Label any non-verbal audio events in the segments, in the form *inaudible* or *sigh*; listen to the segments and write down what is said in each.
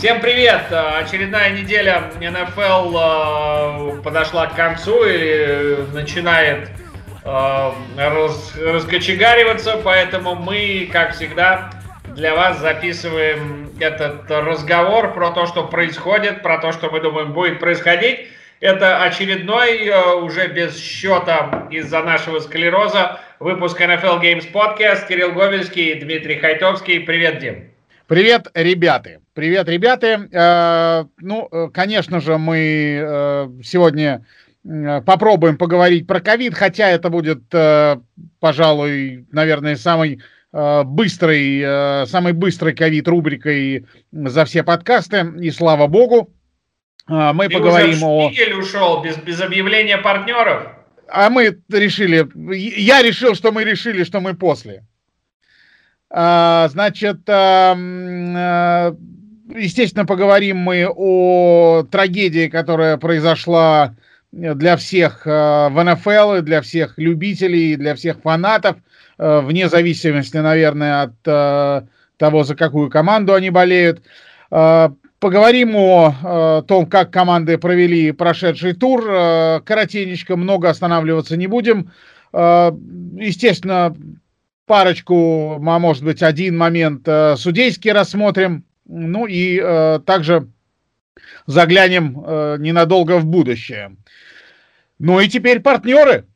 Всем привет! Очередная неделя НФЛ э, подошла к концу и начинает э, раз, раскочегариваться, поэтому мы, как всегда, для вас записываем этот разговор про то, что происходит, про то, что мы думаем будет происходить. Это очередной, э, уже без счета из-за нашего склероза, выпуск NFL Games Podcast. Кирилл Гомельский и Дмитрий Хайтовский. Привет, Дим. Привет, ребята. Привет, ребята. Э, ну, э, конечно же, мы э, сегодня попробуем поговорить про ковид, хотя это будет, пожалуй, наверное, самый быстрый, самой быстрой ковид рубрикой за все подкасты, и слава богу. Мы Ты поговорим уже о... ушел без, без объявления партнеров? А мы решили, я решил, что мы решили, что мы после. А, значит, а, естественно, поговорим мы о трагедии, которая произошла для всех а, в НФЛ, для всех любителей, для всех фанатов, вне зависимости, наверное, от того, за какую команду они болеют. Поговорим о том, как команды провели прошедший тур. Коротенечко, много останавливаться не будем. Естественно, парочку, а может быть, один момент э, судейский рассмотрим. Ну и э, также заглянем э, ненадолго в будущее. Ну и теперь партнеры.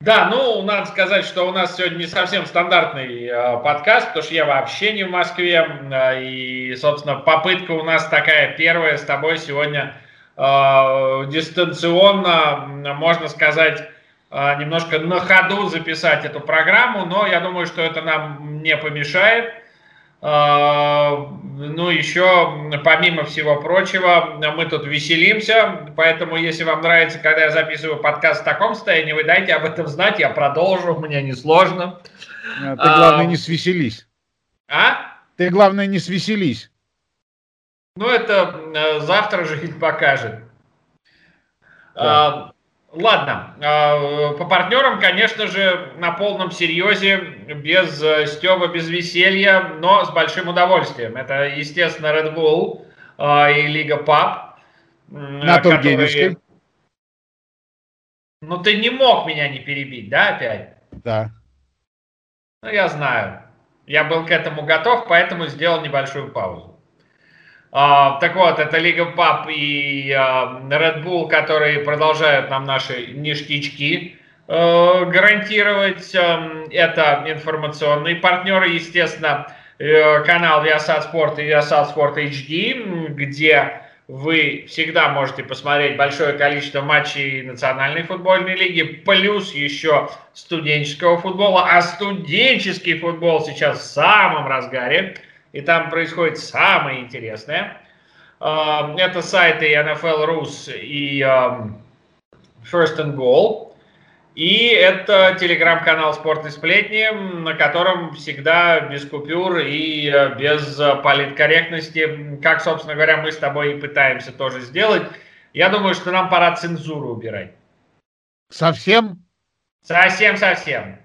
Да, ну, надо сказать, что у нас сегодня не совсем стандартный э, подкаст, потому что я вообще не в Москве. Э, и, собственно, попытка у нас такая первая с тобой сегодня э, дистанционно, можно сказать, а, немножко на ходу записать эту программу, но я думаю, что это нам не помешает. А, ну, еще, помимо всего прочего, мы тут веселимся, поэтому, если вам нравится, когда я записываю подкаст в таком состоянии, вы дайте об этом знать, я продолжу, мне несложно. Ты, главное, не свеселись. А? Ты, главное, не свеселись. Ну, это э, завтра жизнь покажет. Да. Ладно, а, по партнерам, конечно же, на полном серьезе, без э, стеба, без веселья, но с большим удовольствием. Это, естественно, Red Bull а, и Лига ПАП. На которые... Ну, ты не мог меня не перебить, да, опять? Да. Ну, я знаю. Я был к этому готов, поэтому сделал небольшую паузу. А, так вот, это Лига Пап и а, Red Bull, которые продолжают нам наши ништячки а, гарантировать. А, это информационные партнеры, естественно, э, канал Viasat Sport и Viasat Sport HD, где вы всегда можете посмотреть большое количество матчей национальной футбольной лиги, плюс еще студенческого футбола. А студенческий футбол сейчас в самом разгаре и там происходит самое интересное. А, это сайты NFL Rus и First and Goal. И это телеграм-канал «Спорт и сплетни», на котором всегда без купюр и э, без политкорректности, как, собственно говоря, мы с тобой и пытаемся тоже сделать. Я думаю, что нам пора цензуру убирать. Совсем? Совсем-совсем.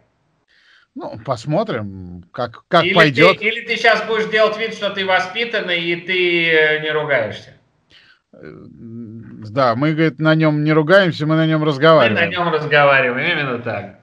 Ну, посмотрим, как, как или пойдет. Ты, или ты сейчас будешь делать вид, что ты воспитанный, и ты э, не ругаешься. Да, мы, говорит, на нем не ругаемся, мы на нем разговариваем. Мы на нем разговариваем, именно так.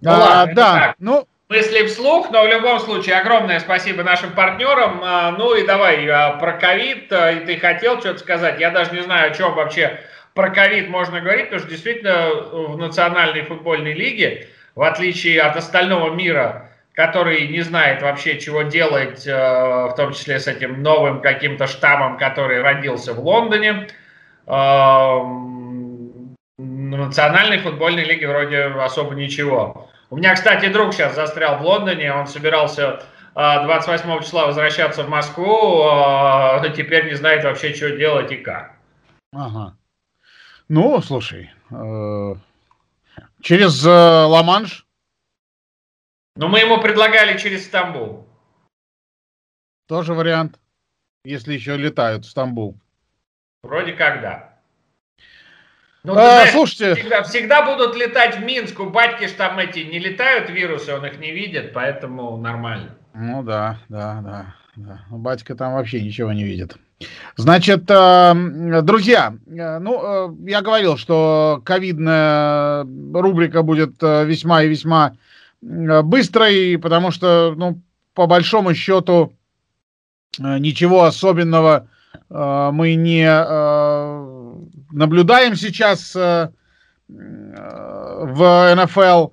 Ну, а, ладно, да, так. ну... Мысли вслух, но в любом случае огромное спасибо нашим партнерам. А, ну и давай а, про ковид. И ты хотел что-то сказать? Я даже не знаю, о чем вообще про ковид можно говорить, потому что действительно в Национальной футбольной лиге в отличие от остального мира, который не знает вообще, чего делать, э, в том числе с этим новым каким-то штаммом, который родился в Лондоне. Э, национальной футбольной лиге вроде особо ничего. У меня, кстати, друг сейчас застрял в Лондоне, он собирался 28 числа возвращаться в Москву, а теперь не знает вообще, что делать и как. Ага. Ну, слушай, э, через э, Ла-Манш? Ну, мы ему предлагали через Стамбул. Тоже вариант, если еще летают в Стамбул. Вроде как да. Ну, а, знаешь, слушайте. Всегда, всегда будут летать в Минск. У батьки ж там эти не летают вирусы, он их не видит, поэтому нормально. Ну да, да, да. да. Батька там вообще ничего не видит. Значит, э, друзья, э, ну, э, я говорил, что ковидная рубрика будет весьма и весьма быстрой, потому что, ну, по большому счету, ничего особенного мы не наблюдаем сейчас в НФЛ.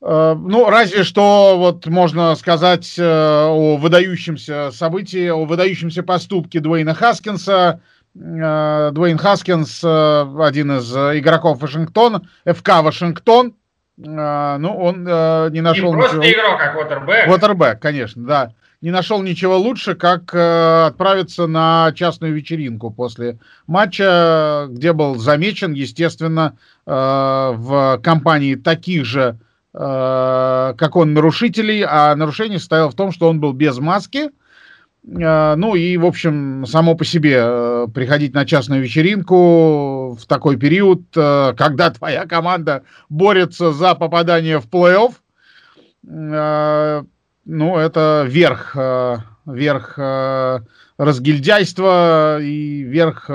Э, ну, разве что вот можно сказать э, о выдающемся событии, о выдающемся поступке Дуэйна Хаскинса. Э, Дуэйн Хаскинс, один из игроков Вашингтона, ФК Вашингтон, ну, он не нашел... Не просто ничего... игрок, а квотербек. Квотербек, конечно, да. Не нашел ничего лучше, как отправиться на частную вечеринку после матча, где был замечен, естественно, в компании таких же как он нарушителей, а нарушение состояло в том, что он был без маски. Э, ну и, в общем, само по себе э, приходить на частную вечеринку в такой период, когда твоя команда борется за попадание в плей-офф, ну, это верх, верх разгильдяйства и верх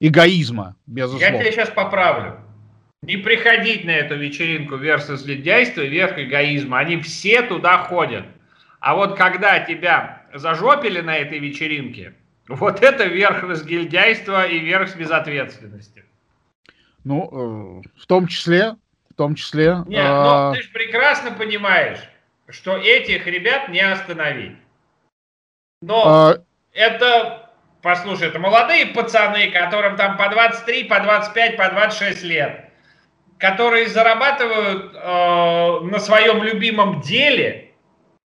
эгоизма, безусловно. Я тебя сейчас поправлю. Не приходить на эту вечеринку versus ледяйство, верх эгоизма. Они все туда ходят. А вот когда тебя зажопили на этой вечеринке, вот это верх разгильдяйства и верх безответственности. Ну, э, в том числе, в том числе. Нет, э... но ты же прекрасно понимаешь, что этих ребят не остановить. Но э... это, послушай, это молодые пацаны, которым там по 23, по 25, по 26 лет которые зарабатывают э, на своем любимом деле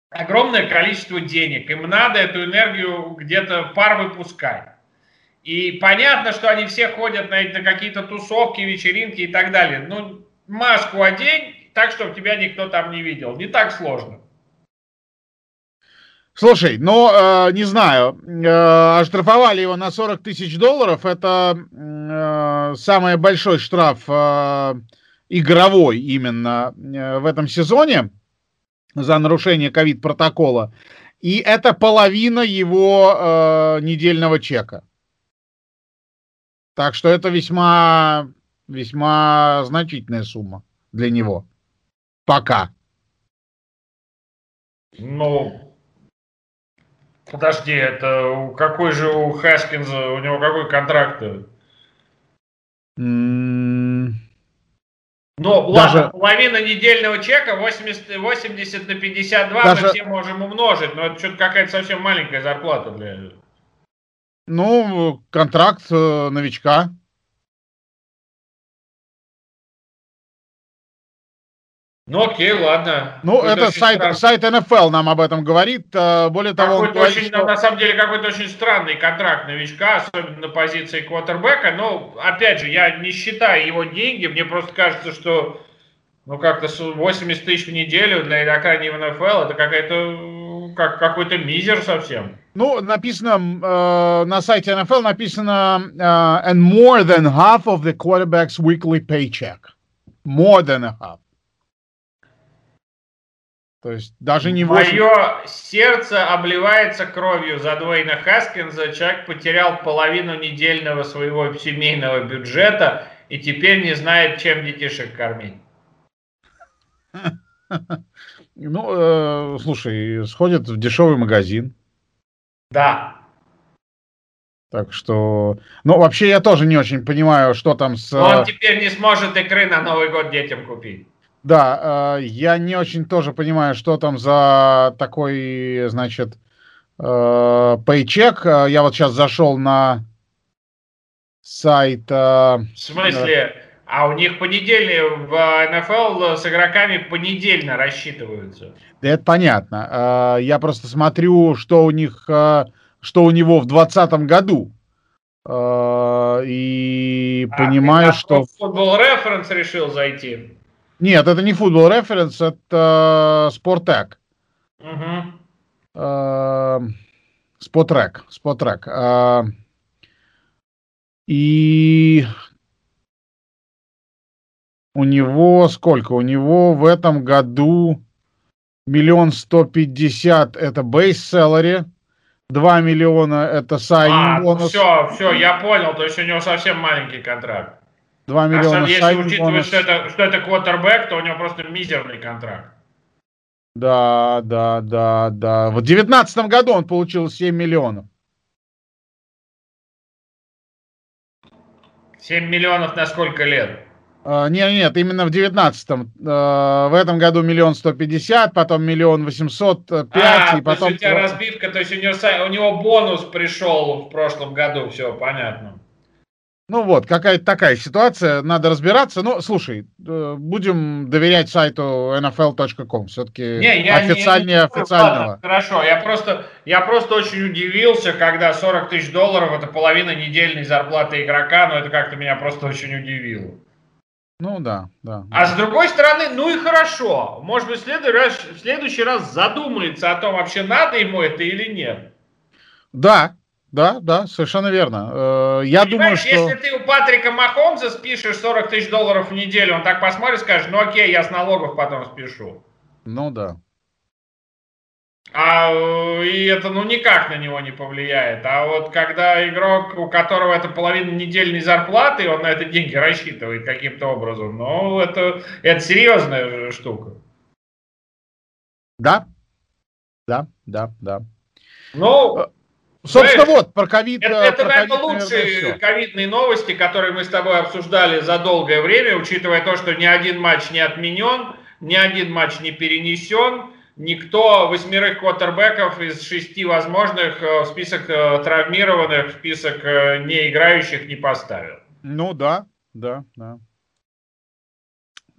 огромное количество денег. Им надо эту энергию где-то пар выпускать. И понятно, что они все ходят на, на какие-то тусовки, вечеринки и так далее. Ну, маску одень, так, чтобы тебя никто там не видел. Не так сложно. Слушай, ну, э, не знаю, э, оштрафовали его на 40 тысяч долларов. Это э, самый большой штраф э, игровой именно э, в этом сезоне за нарушение ковид-протокола. И это половина его э, недельного чека. Так что это весьма, весьма значительная сумма для него. Пока. Ну, подожди, это какой же у Хаскинза, у него какой контракт? Ну, даже... ладно, половина недельного чека 80, 80 на 52 даже... мы все можем умножить, но это что-то какая-то совсем маленькая зарплата для... Ну, контракт э, новичка. Ну окей, ладно. Ну, какой это сайт, сайт NFL нам об этом говорит. Э, более того, он говорит, очень, что... на самом деле какой-то очень странный контракт новичка, особенно на позиции квотербека. Но, опять же, я не считаю его деньги. Мне просто кажется, что ну как-то 80 тысяч в неделю для игрока не в NFL это какая-то как, какой-то мизер совсем. Ну, написано э, на сайте NFL написано uh, and more than half of the quarterback's weekly paycheck. More than a half. То есть даже не 8... Мое сердце обливается кровью за Дуэйна Хаскинза. Человек потерял половину недельного своего семейного бюджета и теперь не знает, чем детишек кормить. *laughs* Ну, э, слушай, сходит в дешевый магазин. Да. Так что, ну, вообще я тоже не очень понимаю, что там с... Он э, теперь не сможет икры на Новый год детям купить. Да, э, я не очень тоже понимаю, что там за такой, значит, э, пейчек. Я вот сейчас зашел на сайт... Э, В смысле? А у них понедельные в НФЛ с игроками понедельно рассчитываются. Да это понятно. А, я просто смотрю, что у них, а, что у него в 2020 году. И а, понимаю, что... Футбол референс решил зайти. Нет, это не футбол референс, это Спортек. Угу. Спотрек. Спотрек. И у него сколько? У него в этом году миллион сто пятьдесят это base salary, 2 миллиона это signing а, бонус. Все, все, я понял, то есть у него совсем маленький контракт. 2 миллиона а если учитывать, что это, что это квотербек, то у него просто мизерный контракт. Да, да, да, да. В 2019 году он получил 7 миллионов. 7 миллионов на сколько лет? Uh, нет, нет, именно в девятнадцатом. Uh, в этом году миллион сто пятьдесят, потом миллион восемьсот пять, а, и потом... то есть у тебя разбивка, то есть у него, у него бонус пришел в прошлом году, все понятно. Ну вот, какая-то такая ситуация, надо разбираться. Ну, слушай, э, будем доверять сайту nfl.com, все-таки не, я, официальнее не, не, официального. Ладно, хорошо, я просто, я просто очень удивился, когда 40 тысяч долларов это половина недельной зарплаты игрока, но это как-то меня просто очень удивило. Ну да, да. А да. с другой стороны, ну и хорошо. Может быть, в следующий, раз, в следующий раз задумается о том, вообще надо ему это или нет. Да, да, да, совершенно верно. Э, я Понимаешь, думаю, что... Если ты у Патрика Махомза спишешь 40 тысяч долларов в неделю, он так посмотрит и скажет, ну окей, я с налогов потом спешу. Ну да. А и это ну никак на него не повлияет. А вот когда игрок, у которого это половина недельной зарплаты, он на это деньги рассчитывает каким-то образом, ну это, это серьезная штука. Да, да, да, да. Ну, э, Собственно, Знаешь, вот, про ковид. Это, э, это про наверное, лучшие ковидные новости, которые мы с тобой обсуждали за долгое время, учитывая то, что ни один матч не отменен, ни один матч не перенесен, никто восьмерых квотербеков из шести возможных э, в список э, травмированных, в список не играющих не поставил. Ну да, да, да.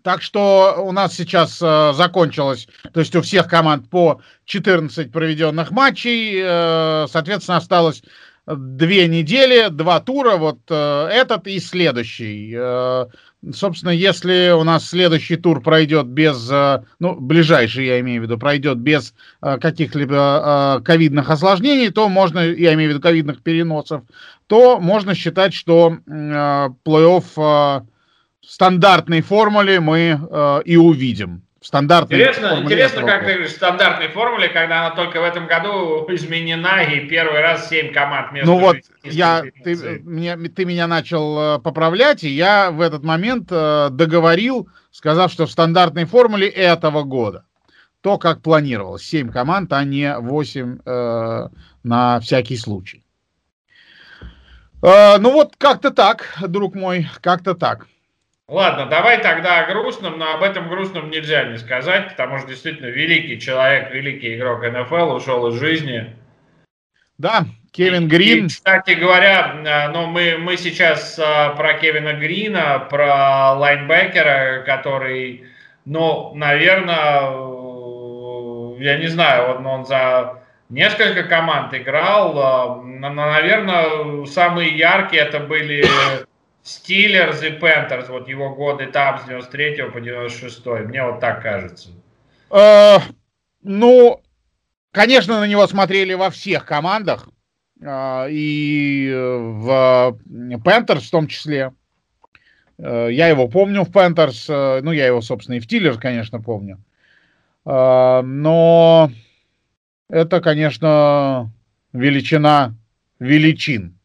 Так что у нас сейчас э, закончилось, то есть у всех команд по 14 проведенных матчей, э, соответственно, осталось две недели, два тура, вот э, этот и следующий. Э, собственно, если у нас следующий тур пройдет без, э, ну, ближайший, я имею в виду, пройдет без э, каких-либо э, ковидных осложнений, то можно, я имею в виду ковидных переносов, то можно считать, что э, плей-офф... Э, стандартной формуле мы э, и увидим. В стандартной интересно, интересно как ты говоришь, в стандартной формуле, когда она только в этом году изменена, и первый раз 7 команд Ну вот, я, ты, мне, ты меня начал э, поправлять, и я в этот момент э, договорил, сказав, что в стандартной формуле этого года. То, как планировалось. 7 команд, а не 8 э, на всякий случай. Э, ну вот, как-то так, друг мой, как-то так. Ладно, давай тогда о грустном, но об этом грустном нельзя не сказать, потому что действительно великий человек, великий игрок НФЛ ушел из жизни. Да, Кевин Грин. И, кстати говоря, э, ну, мы, мы сейчас э, про Кевина Грина, про лайнбекера, который, ну, наверное, э, я не знаю, он, он за несколько команд играл. Наверное, самые яркие это были Стиллерс и Пентерс, вот его годы там с 93 по 96 мне вот так кажется. Э, ну, конечно, на него смотрели во всех командах, э, и в Пентерс в том числе. Э, я его помню в Пентерс, э, ну, я его, собственно, и в Стиллерс, конечно, помню. Э, но это, конечно, величина величин.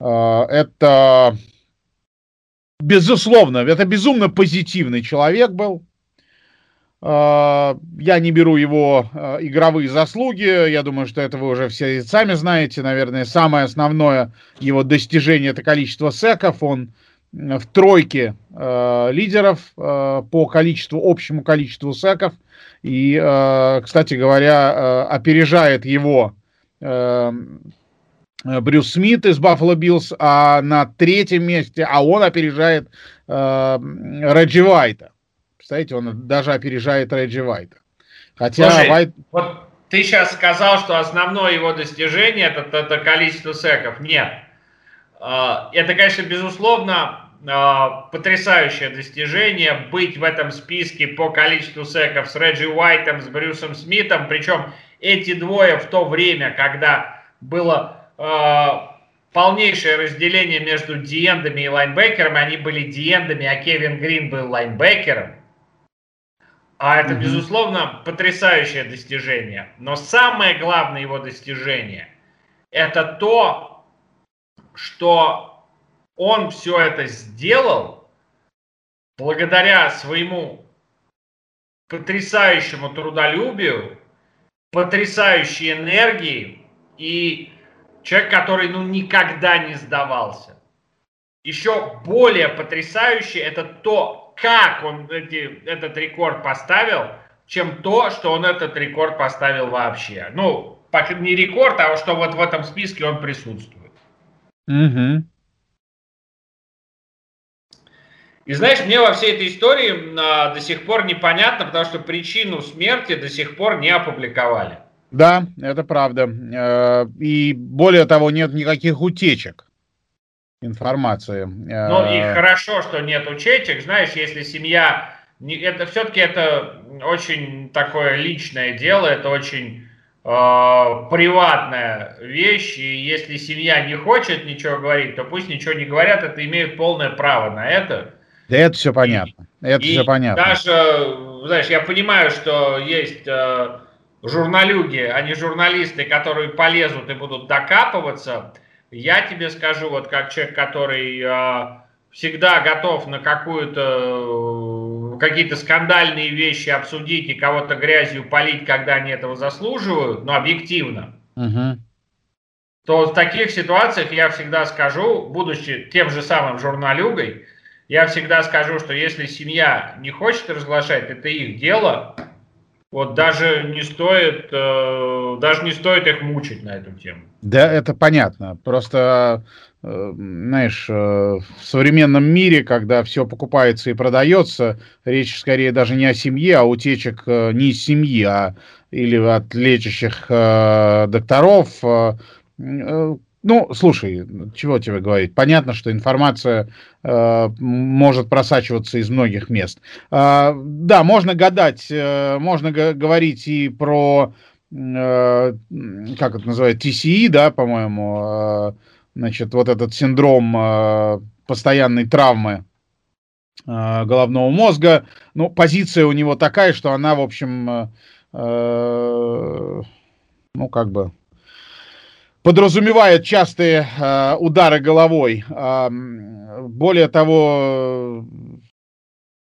А, это, безусловно, это безумно позитивный человек был. А, я не беру его а, игровые заслуги. Я думаю, что это вы уже все сами знаете. Наверное, самое основное его достижение – это количество секов. Он в тройке лидеров по количеству, общему количеству секов. И, кстати говоря, опережает его Брюс Смит из Баффало Биллс, а на третьем месте, а он опережает э, Реджи Вайта. Представляете, он даже опережает Реджи Вайта. Хотя Слушай, Вайт... вот ты сейчас сказал, что основное его достижение это, это количество секов. Нет. А, это, конечно, безусловно, а, потрясающее достижение быть в этом списке по количеству секов с Реджи Уайтом, с Брюсом Смитом. Причем эти двое в то время, когда было э, полнейшее разделение между диендами и лайнбекерами, они были диендами, а Кевин Грин был лайнбекером. А это, mm безусловно, потрясающее достижение. Но самое главное его достижение – это то, что он все это сделал благодаря своему потрясающему трудолюбию, потрясающей энергии и человек, который ну, никогда не сдавался. Еще более потрясающе это то, как он эти, этот рекорд поставил, чем то, что он этот рекорд поставил вообще. Ну, не рекорд, а что вот в этом списке он присутствует. Угу. И знаешь, мне во всей этой истории а, до сих пор непонятно, потому что причину смерти до сих пор не опубликовали. Да, это правда. Э, и более того, нет никаких утечек информации. Ну и э, хорошо, что нет учетчик. Знаешь, если семья... Это все-таки это очень такое личное дело, это очень э, приватная вещь, и если семья не хочет ничего говорить, то пусть ничего не говорят, это имеют полное право на это. Да это все понятно. И, это и все понятно. Даже, знаешь, я понимаю, что есть э, журналюги, а не журналисты, которые полезут и будут докапываться. Я тебе скажу, вот как человек, который э, всегда готов на какую-то какие-то скандальные вещи обсудить и кого-то грязью полить, когда они этого заслуживают, но объективно, угу. то в таких ситуациях я всегда скажу, будучи тем же самым журналюгой, я всегда скажу, что если семья не хочет разглашать, это их дело, вот даже не стоит, э, даже не стоит их мучить на эту тему. Да, это понятно. Просто, э, знаешь, э, в современном мире, когда все покупается и продается, речь скорее даже не о семье, а утечек не из семьи, а или от лечащих докторов. Ну, слушай, чего тебе говорить? Понятно, что информация э, может просачиваться из многих мест. Э, да, можно гадать, э, можно говорить и про, э, как это называется, TCE, да, по-моему, э, значит, вот этот синдром э, постоянной травмы э, головного мозга. Ну, позиция у него такая, что она, в общем, э, э, ну, как бы подразумевает частые э, удары головой. Э, более того,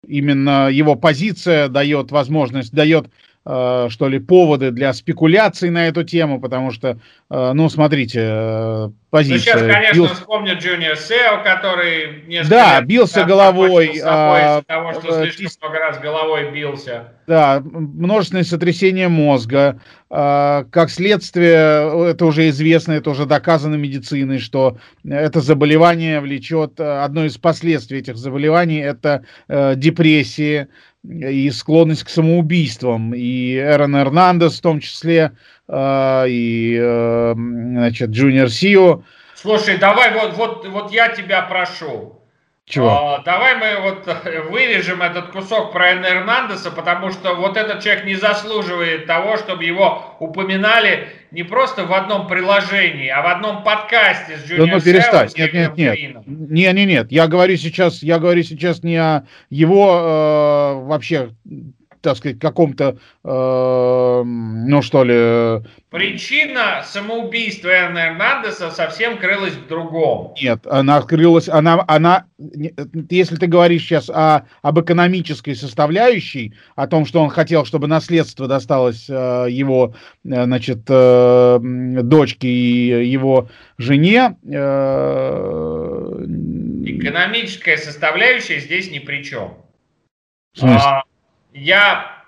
именно его позиция дает возможность, дает что ли, поводы для спекуляций на эту тему, потому что, э, ну, смотрите, э, позиция... Ну, сейчас, конечно, Билл... вспомнят Джуниор Сео, который Да, бился головой. А, того, что слишком тис... много раз головой бился. Да, множественное сотрясение мозга. А, как следствие, это уже известно, это уже доказано медициной, что это заболевание влечет, одно из последствий этих заболеваний – это депрессия, и склонность к самоубийствам. И Эрон Эрнандес в том числе, э, и, э, значит, Джуниор Сио. Слушай, давай вот, вот, вот я тебя прошу. Чего? А, давай мы вот вырежем этот кусок про Эрона Эрнандеса, потому что вот этот человек не заслуживает того, чтобы его упоминали не просто в одном предложении, а в одном подкасте с Джуниор да, ну, перестань. Нет, нет, нет. Нет, нет, нет. Я говорю сейчас, я говорю сейчас не о его э, вообще так сказать, каком-то, э, ну что ли... Причина самоубийства Эрна Эрнандеса совсем крылась в другом. Нет, она крылась, она, она, если ты говоришь сейчас о, об экономической составляющей, о том, что он хотел, чтобы наследство досталось э, его, э, значит, э, дочке и его жене. Э, Экономическая составляющая здесь ни при чем. В смысле? Я,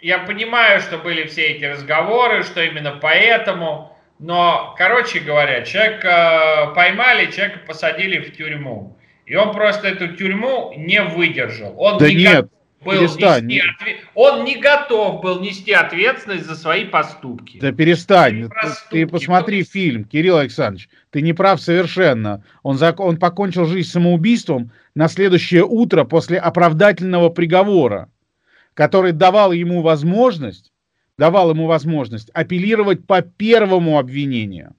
я понимаю, что были все эти разговоры, что именно поэтому, Но, короче говоря, человека поймали, человека посадили в тюрьму. И он просто эту тюрьму не выдержал. Он да нет, был перестань. Нести ответ... Он не готов был нести ответственность за свои поступки. Да перестань. Ты, ты посмотри фильм, Кирилл Александрович. Ты не прав совершенно. Он, зак... он покончил жизнь самоубийством на следующее утро после оправдательного приговора, который давал ему возможность, давал ему возможность апеллировать по первому обвинению.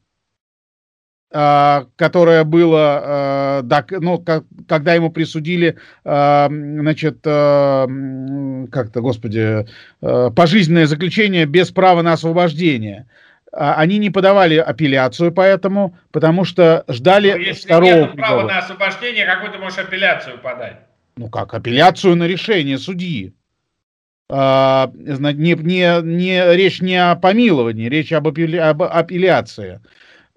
А, которое было, а, ну, когда ему присудили, а, значит, как-то, господи, пожизненное заключение без права на освобождение. Они не подавали апелляцию поэтому, потому что ждали Но если второго нет права на освобождение, какую ты можешь апелляцию подать? Ну как, апелляцию на решение судьи. Не, не, не, речь не о помиловании, речь об, апелля, об апелляции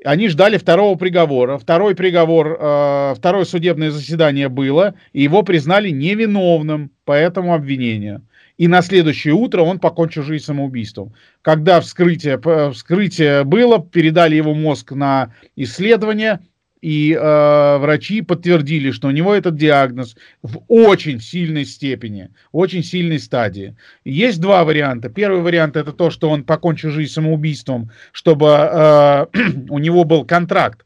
они ждали второго приговора. Второй приговор, э, второе судебное заседание было, и его признали невиновным по этому обвинению. И на следующее утро он покончил жизнь самоубийством. Когда вскрытие, вскрытие было, передали его мозг на исследование – и э, врачи подтвердили, что у него этот диагноз в очень сильной степени, очень сильной стадии. Есть два варианта. Первый вариант это то, что он покончил жизнь самоубийством, чтобы э, *clears throat* у него был контракт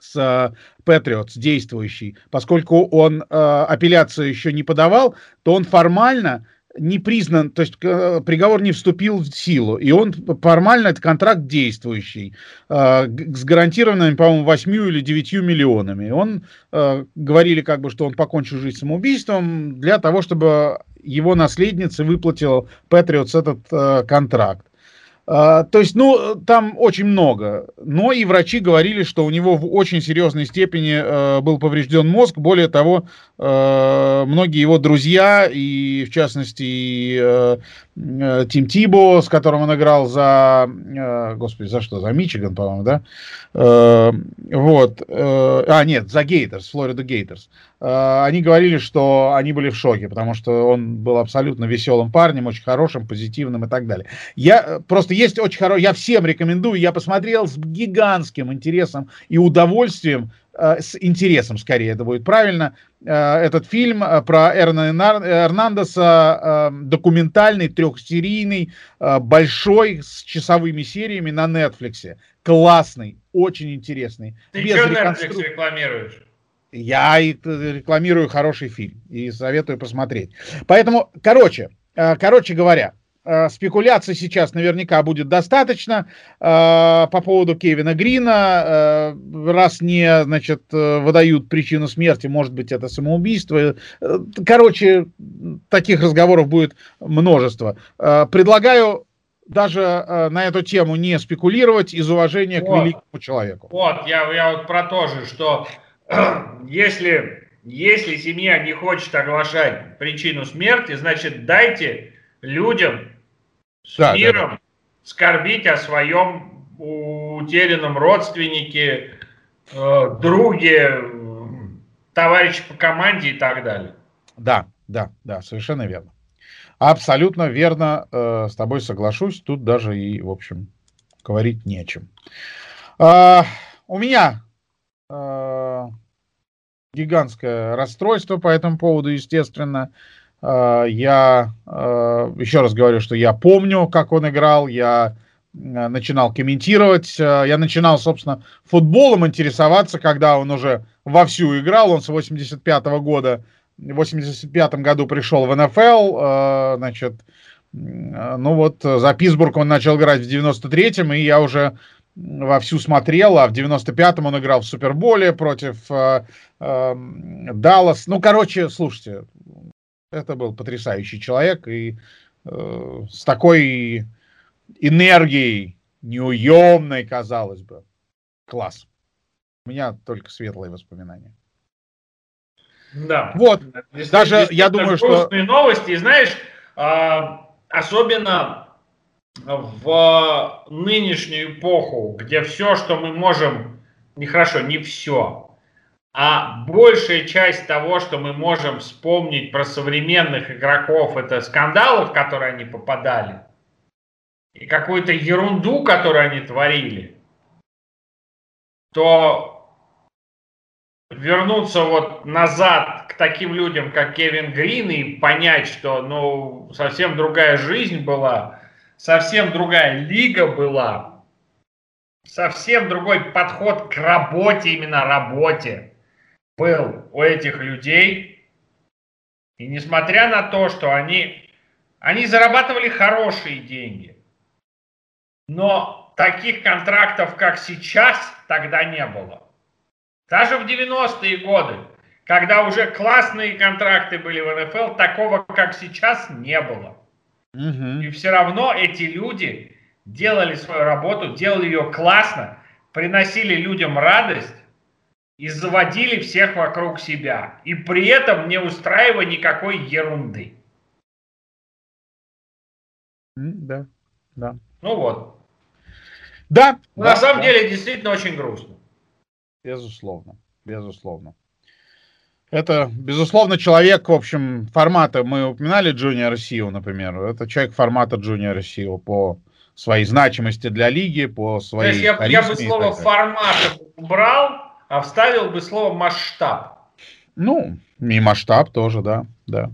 с Patriots действующий, поскольку он э, апелляцию еще не подавал, то он формально не признан, то есть э, приговор не вступил в силу, и он формально это контракт действующий, э, с гарантированными, по-моему, 8 или 9 миллионами. Он э, говорили как бы, что он покончил жизнь самоубийством для того, чтобы его наследница выплатила Патриотс этот контракт. А, то есть, ну, там очень много. Но и врачи говорили, что у него в очень серьезной степени э, был поврежден мозг. Более того, э, многие его друзья, и в частности и, э, э, Тим Тибо, с которым он играл за, э, господи, за что? За Мичиган, по-моему, да? Э, вот. Э, а, нет, за Гейтерс, Флорида Гейтерс. Э, они говорили, что они были в шоке, потому что он был абсолютно веселым парнем, очень хорошим, позитивным и так далее. Я просто есть очень хороший, я всем рекомендую, я посмотрел с гигантским интересом и удовольствием, с интересом скорее это будет правильно, этот фильм про Эрна Эрнандеса, документальный, трехсерийный, большой, с часовыми сериями на Netflix. Классный, очень интересный. Ты без что реконстру... Netflix рекламируешь? Я рекламирую хороший фильм и советую посмотреть. Поэтому, короче, э, короче говоря, э, спекуляций сейчас наверняка будет достаточно э, по поводу Кевина Грина. Раз не, значит, выдают причину смерти, может быть, это самоубийство. Короче, таких разговоров будет множество. Предлагаю даже э, на эту тему не спекулировать из уважения вот, к великому человеку. Вот, я, я вот про то же, что *clears throat* если, если семья не хочет оглашать причину смерти, значит дайте людям с да, миром да, да. скорбить о своем утерянном родственнике, э, друге, товарище по команде и так далее. Да, да, да, совершенно верно. Абсолютно верно, э, с тобой соглашусь. Тут даже и, в общем, говорить не о чем. Э, у меня э, гигантское расстройство по этому поводу, естественно. Э, я э, еще раз говорю, что я помню, как он играл, я э, начинал комментировать, я начинал, собственно, футболом интересоваться, когда он уже вовсю играл, он с 85 -го года в 85 году пришел в НФЛ, значит, ну вот за Питтсбург он начал играть в 93-м, и я уже вовсю смотрел, а в 95-м он играл в Суперболе против э, э, Даллас. Ну, короче, слушайте, это был потрясающий человек, и э, с такой энергией, неуемной, казалось бы. Класс. У меня только светлые воспоминания. Да. Вот. Здесь, Даже здесь я думаю, что... новости. И знаешь, а, особенно в нынешнюю эпоху, где все, что мы можем, нехорошо, не все, а большая часть того, что мы можем вспомнить про современных игроков, это скандалы, в которые они попадали, и какую-то ерунду, которую они творили. то вернуться вот назад к таким людям, как Кевин Грин, и понять, что ну, совсем другая жизнь была, совсем другая лига была, совсем другой подход к работе, именно работе был у этих людей. И несмотря на то, что они, они зарабатывали хорошие деньги, но таких контрактов, как сейчас, тогда не было. Даже в 90-е годы, когда уже классные контракты были в НФЛ, такого, как сейчас, не было. Угу. И все равно эти люди делали свою работу, делали ее классно, приносили людям радость и заводили всех вокруг себя. И при этом не устраивая никакой ерунды. Да, да. Ну вот. Да. На да, самом да. деле действительно очень грустно. Безусловно, безусловно. Это, безусловно, человек, в общем, формата. Мы упоминали Junior SEO, например. Это человек формата Junior SEO по своей значимости для лиги, по своей То есть я, я бы слово формат убрал, а вставил бы слово масштаб. Ну, и масштаб тоже, да, да.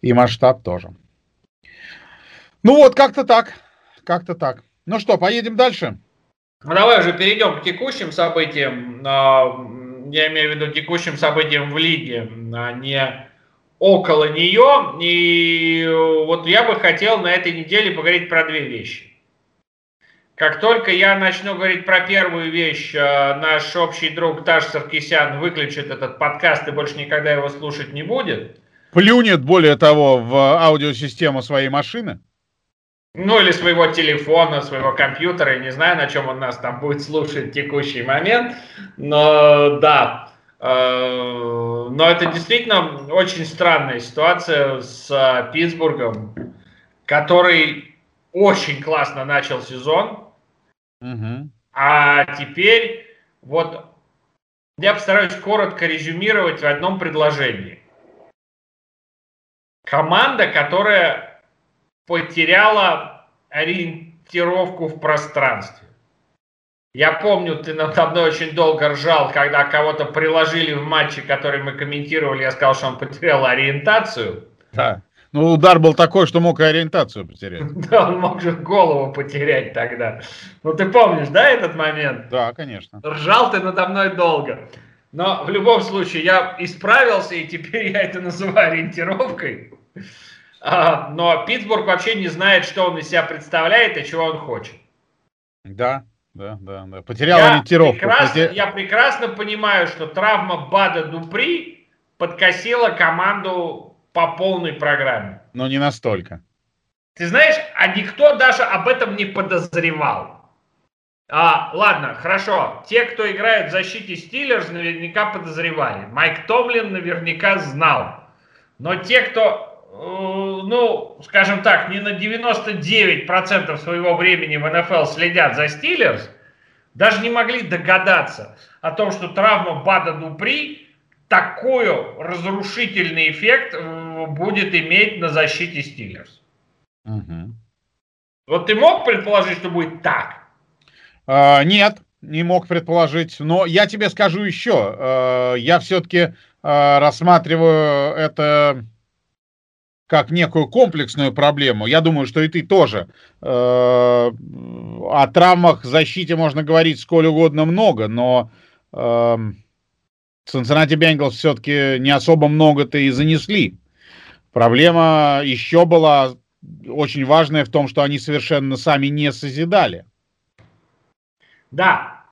И масштаб тоже. Ну вот, как-то так. Как-то так. Ну что, поедем дальше? Ну, давай уже перейдем к текущим событиям. Я имею в виду текущим событиям в лиге, а не около нее. И вот я бы хотел на этой неделе поговорить про две вещи. Как только я начну говорить про первую вещь, а, наш общий друг Таш Саркисян выключит этот подкаст и больше никогда его слушать не будет. Плюнет, более того, в аудиосистему своей машины. Ну, или своего телефона, своего компьютера. Я не знаю, на чем он нас там будет слушать в текущий момент. Но да, э, но это действительно очень странная ситуация с Питтсбургом, который очень классно начал сезон. Угу. А теперь вот я постараюсь коротко резюмировать в одном предложении. Команда, которая потеряла ориентировку в пространстве. Я помню, ты надо мной очень долго ржал, когда кого-то приложили в матче, который мы комментировали, я сказал, что он потерял ориентацию. Да. Ну, удар был такой, что мог и ориентацию потерять. *laughs* Да, он мог же голову потерять тогда. Ну, ты помнишь, да, этот момент? Да, конечно. Ржал ты надо мной долго. Но в любом случае я исправился, и теперь я это называю ориентировкой. А, но Питтсбург вообще не знает, что он из себя представляет и чего он хочет. Да, да, да, да. Потерял я ориентировку. Прекрасно, Потер... Я прекрасно понимаю, что травма Бада Дупри подкосила команду по полной программе. Но не настолько. Ты знаешь, а никто даже об этом не подозревал. А, ладно, хорошо. Те, кто играет в защите Стиллерс, наверняка подозревали. Майк Томлин наверняка знал. Но те, кто ну, скажем так, не на 99% своего времени в НФЛ следят за Стиллерс, даже не могли догадаться о том, что травма Бада Дупри такой разрушительный эффект э, будет иметь на защите Стиллерс. Угу. Вот ты мог предположить, что будет так? А, нет, не мог предположить. Но я тебе скажу еще. А, я все-таки рассматриваю это как некую комплексную проблему. Я думаю, что и ты тоже. Э, о травмах защите можно говорить сколь угодно много, но э, Cincinnati Bengals все-таки не особо много-то и занесли. Проблема еще была очень важная в том, что они совершенно сами не созидали. Да,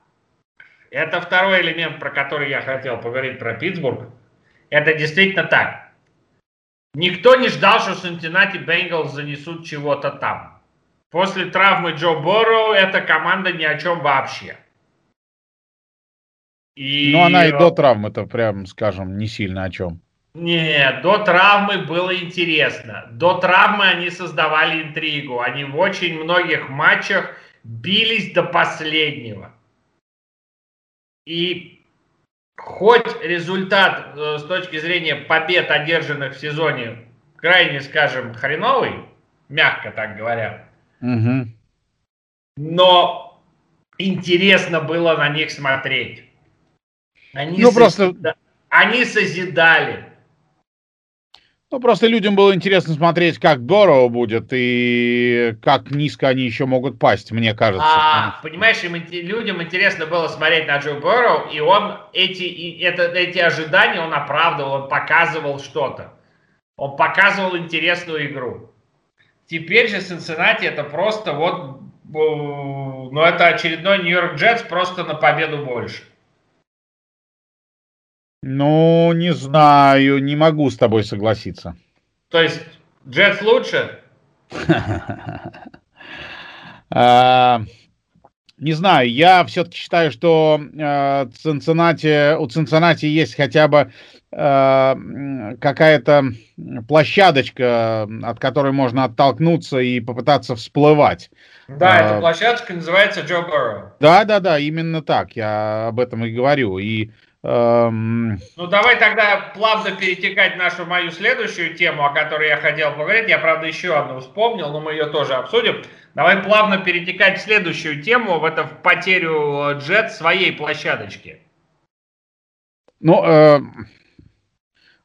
это второй элемент, про который я хотел поговорить про Питтсбург. Это действительно так. Никто не ждал, что Cincinnati Bengals занесут чего-то там. После травмы Джо Борроу эта команда ни о чем вообще. И... Ну, она и до травмы-то, прям скажем, не сильно о чем. Нет, до травмы было интересно. До травмы они создавали интригу. Они в очень многих матчах бились до последнего. И хоть результат э, с точки зрения побед, одержанных в сезоне, крайне, скажем, хреновый, мягко так говоря, угу. но интересно было на них смотреть. Они ну, созида... просто... Они созидали. Ну, просто людям было интересно смотреть, как Бороу будет и как низко они еще могут пасть, мне кажется. А, понимаешь, им, людям интересно было смотреть на Джо Бороу, и он эти, и это, эти ожидания он оправдывал, он показывал что-то. Он показывал интересную игру. Теперь же Cincinnati это просто вот, ну это очередной Нью-Йорк Джетс просто на победу больше. Ну, не знаю, не могу с тобой согласиться. То есть Джетс лучше? *laughs* А, не знаю, я все-таки считаю, что Цинциннати, э, у Цинциннати есть хотя бы э, какая-то площадочка, от которой можно оттолкнуться и попытаться всплывать. Да, а, эта площадочка называется Джо Бурроу. Да, да, да, именно так, я об этом и говорю. И. Ну, давай тогда плавно перетекать в нашу мою следующую тему, о которой я хотел поговорить. Я, правда, еще одну вспомнил, но мы ее тоже обсудим. Давай плавно перетекать в следующую тему, в это в потерю Джет своей площадочки. Ну, э,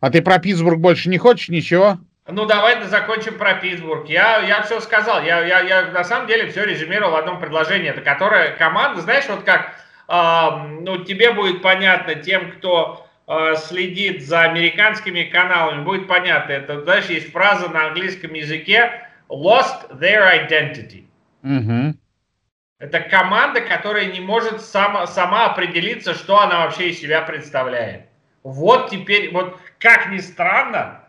а ты про Питтсбург больше не хочешь ничего? Ну, давай закончим про Питтсбург. Я, я все сказал. Я, я, я на самом деле все резюмировал в одном предложении. Это которая команда, знаешь, вот как ну, тебе будет понятно тем, кто а, следит за американскими каналами, будет понятно. Это, знаешь, есть фраза на английском языке lost their identity. Угу. Это команда, которая не может сама, сама определиться, что она вообще из себя представляет. Вот теперь, вот как ни странно,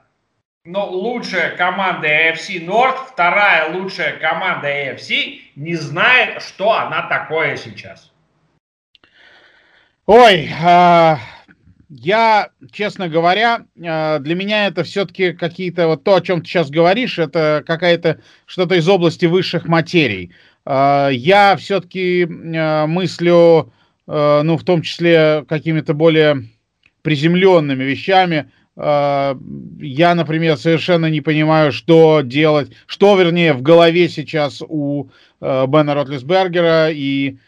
но лучшая команда AFC North, вторая лучшая команда AFC не знает, что она такое сейчас. Ой, э, я, честно говоря, э, для меня это все-таки какие-то, вот то, о чем ты сейчас говоришь, это какая-то что-то из области высших материй. Э, я все-таки э, мыслю, э, ну, в том числе какими-то более приземленными вещами. Э, я, например, совершенно не понимаю, что делать, что, вернее, в голове сейчас у э, Бена Ротлисбергера и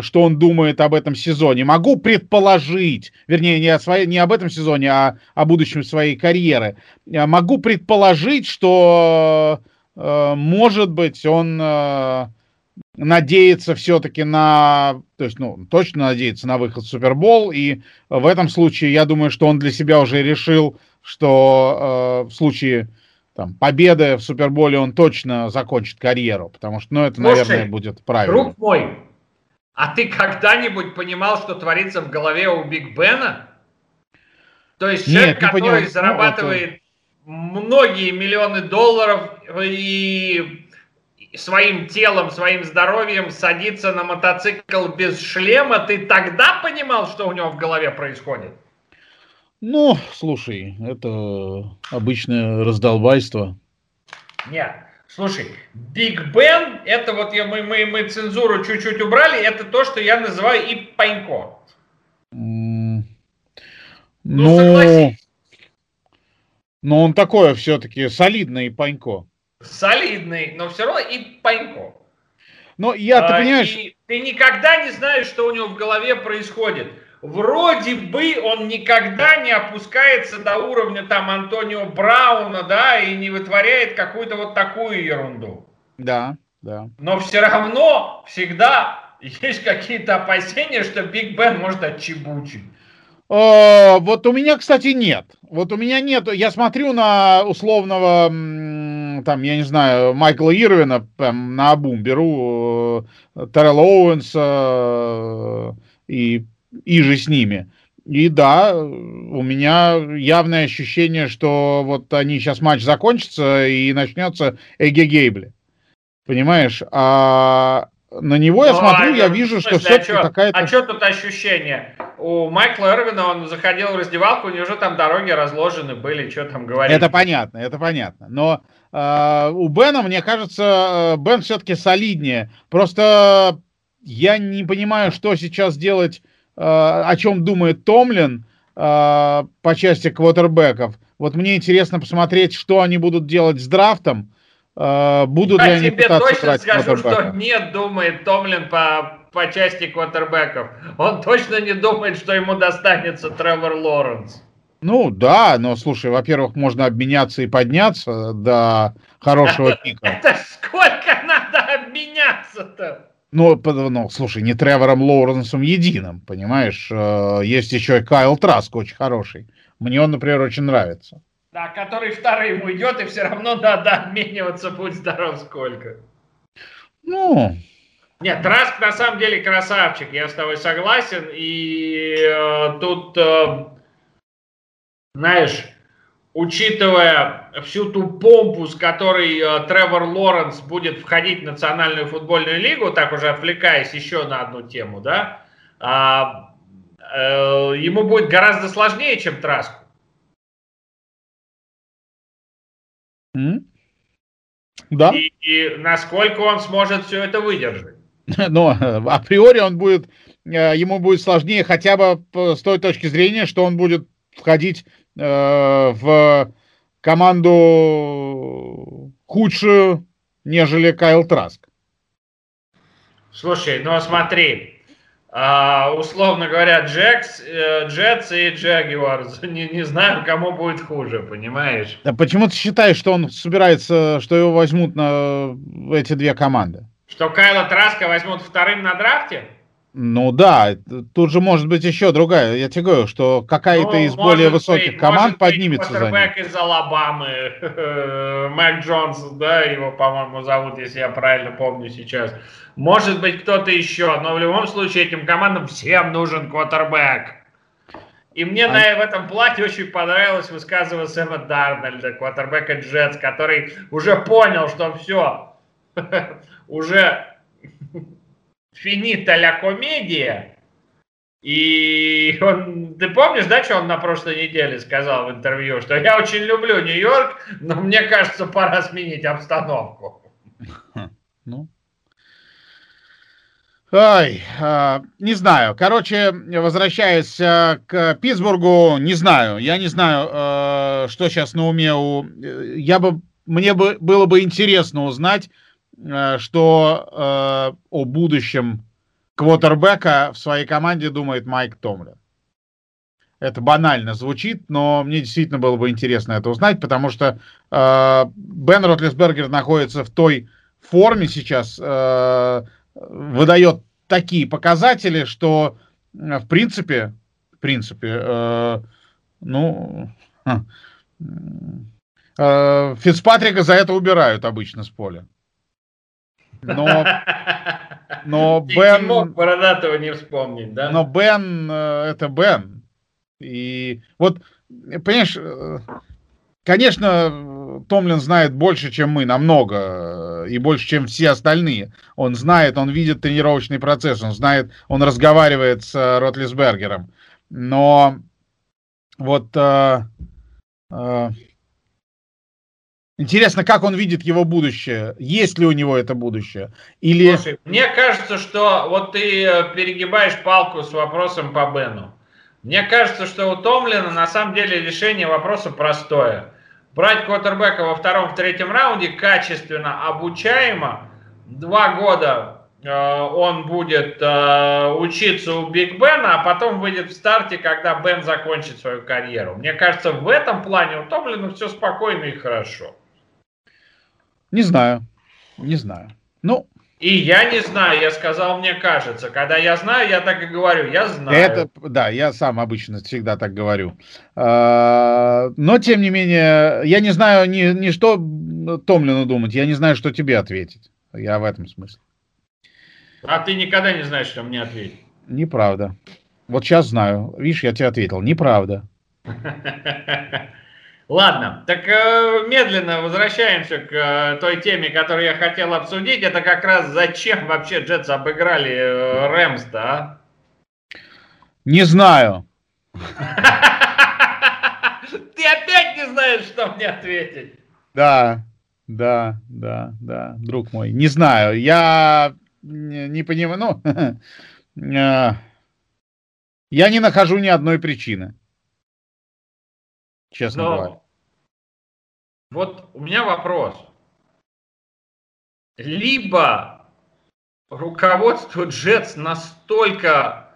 что он думает об этом сезоне. Могу предположить, вернее, не, о своей, не об этом сезоне, а о будущем своей карьеры. Э, могу предположить, что, э, может быть, он э, надеется все-таки на, то есть, ну, точно надеется на выход в Супербол, и в этом случае, я думаю, что он для себя уже решил, что э, в случае там, победы в Суперболе он точно закончит карьеру, потому что, ну, это, Слушай, наверное, будет правильно. Друг мой, а ты когда-нибудь понимал, что творится в голове у Биг Бена? То есть человек, Нет, который понимаю. зарабатывает это... многие миллионы долларов и своим телом, своим здоровьем садится на мотоцикл без шлема, ты тогда понимал, что у него в голове происходит? Ну, слушай, это обычное раздолбайство. Нет, Слушай, Биг Бен, это вот я, мы, мы, мы цензуру чуть-чуть убрали, это то, что я называю и панько. Mm. Ну, ну, но он такое все-таки солидный панько. Солидный, но все равно и панько. Но я, ты а, понимаешь... Ты никогда не знаешь, что у него в голове происходит вроде бы он никогда не опускается до уровня там Антонио Брауна, да, и не вытворяет какую-то вот такую ерунду. Да, да. Но все равно всегда есть какие-то опасения, что Биг Бен может отчебучить. Э, вот у меня, кстати, нет. Вот у меня нет. Я смотрю на условного, там, я не знаю, Майкла Ирвина, прям на обум беру э, Террелла Оуэнса э, и и же с ними. И да, у меня явное ощущение, что вот они сейчас матч закончится и начнется Эге Гейбли. Понимаешь? А на него я ну, смотрю, а, я вижу, смысле, что все-таки а какая-то... А что тут ощущение? У Майкла Эрвина он заходил в раздевалку, у него уже там дороги разложены были, что там говорить. Это понятно, это понятно. Но э, у Бена, мне кажется, Бен все-таки солиднее. Просто я не понимаю, что сейчас делать о чем думает Томлин э, по части квотербеков. Вот мне интересно посмотреть, что они будут делать с драфтом. Э, будут Я ли они тебе точно скажу, что нет, думает Томлин по по части квотербеков. Он точно не думает, что ему достанется Тревор Лоренс. Ну да, но слушай, во-первых, можно обменяться и подняться до хорошего *laughs* пика. Это сколько надо обменяться-то? Ну, ну, слушай, не Тревором Лоуренсом единым, понимаешь? Э, есть еще и Кайл Траск очень хороший. Мне он, например, очень нравится. Да, который вторым уйдет, и все равно надо обмениваться, будь здоров, сколько. Ну... Нет, Траск на самом деле красавчик, я с тобой согласен. И э, тут, э, знаешь, учитывая всю ту помпу, с которой э, Тревор Лоренс будет входить в Национальную футбольную лигу, так уже отвлекаясь еще на одну тему, да, э, э, ему будет гораздо сложнее, чем Траску. Mm? Да. И, и насколько он сможет все это выдержать. *laughs* Но априори он будет, э, ему будет сложнее хотя бы с той точки зрения, что он будет входить э, в команду худшую, нежели Кайл Траск. Слушай, ну смотри, а, условно говоря, Джекс, э, Джетс и Джагуарс. *laughs* Не, не знаю, кому будет хуже, понимаешь? А почему ты считаешь, что он собирается, что его возьмут на эти две команды? Что Кайла Траска возьмут вторым на драфте? Ну да, тут же может быть еще другая. Я тебе говорю, что какая-то ну, из более высоких быть, команд поднимется за ним. из Алабамы, *laughs* Мэг Джонс, да, его, по-моему, зовут, если я правильно помню сейчас. Может быть, кто-то еще, но в любом случае этим командам всем нужен квотербек. И мне а... на, в этом плате очень понравилось высказывание Сэма Дарнольда, квотербека Джетс, который уже понял, что все, *laughs* уже финита ля комедия. И *laughs* он, ты помнишь, да, что он на прошлой неделе сказал в интервью, что я очень люблю Нью-Йорк, но мне кажется, пора сменить обстановку. *laughs* Ну, Ай, э, не знаю. Короче, возвращаясь э, к Питтсбургу, не знаю. Я не знаю, э, что сейчас на уме у... Я бы... Мне бы было бы интересно узнать, э, что э, о будущем квотербека в своей команде думает Майк Томлин. Это банально звучит, но мне действительно было бы интересно это узнать, потому что э, Бен Ротлисбергер находится в той форме сейчас, э, выдает такие показатели, что в принципе, в принципе, э, ну, э, Фицпатрика за это убирают обычно с поля. Но, но Бен... мог Бородатого не вспомнить, да? Но Бен, э, это Бен. И вот, понимаешь, э, Конечно, Томлин знает больше, чем мы, намного, и больше, чем все остальные. Он знает, он видит тренировочный процесс, он знает, он разговаривает с э, Ротлисбергером. Но вот э, э, интересно, как он видит его будущее, есть ли у него это будущее, или... Слушай, мне кажется, что вот ты э, перегибаешь палку с вопросом по Бену. Мне кажется, что у Томлина на самом деле решение вопроса простое. Брать квотербека во втором, в третьем раунде качественно, обучаемо. Два года э, он будет э, учиться у Биг Бена, а потом выйдет в старте, когда Бен закончит свою карьеру. Мне кажется, в этом плане у Томлина все спокойно и хорошо. Не знаю, не знаю. Ну, и я не знаю, я сказал, мне кажется. Когда я знаю, я так и говорю, я знаю. Это, да, я сам обычно всегда так говорю. А, но, тем не менее, я не знаю ни, ни что Томлину думать, я не знаю, что тебе ответить. Я в этом смысле. А ты никогда не знаешь, что мне ответить? Неправда. Вот сейчас знаю. Видишь, я тебе ответил. Неправда. *laughs* Ладно, так э, медленно возвращаемся к э, той теме, которую я хотел обсудить. Это как раз зачем вообще Джетс обыграли э, Рэмс-то, а? Не знаю. *laughs* Ты опять не знаешь, что мне ответить. Да, да, да, да, друг мой. Не знаю, я не, не понимаю, ну, *laughs* э, я не нахожу ни одной причины честно Но говоря. Вот у меня вопрос. Либо руководство Джетс настолько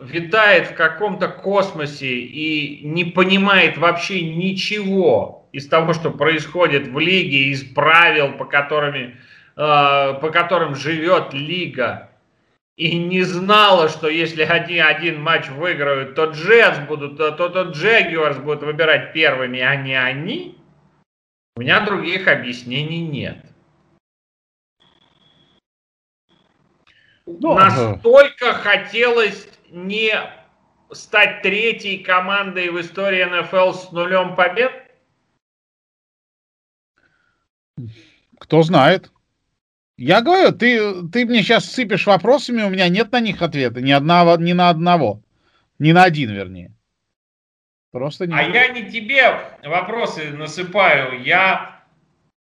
витает в каком-то космосе и не понимает вообще ничего из того, что происходит в лиге, из правил, по, которыми, э, по которым живет лига, и не знала, что если они один матч выиграют, то Джетс будут, то, то, то Джегуарс будут выбирать первыми, а не они, у меня других объяснений нет. Ну, Настолько хотелось не стать третьей командой в истории НФЛ с нулем побед? Кто знает. Я говорю, ты, ты мне сейчас сыпешь вопросами, у меня нет на них ответа. Ни, одного, ни на одного. Ни на один, вернее. Просто не... А я не тебе вопросы насыпаю. Я,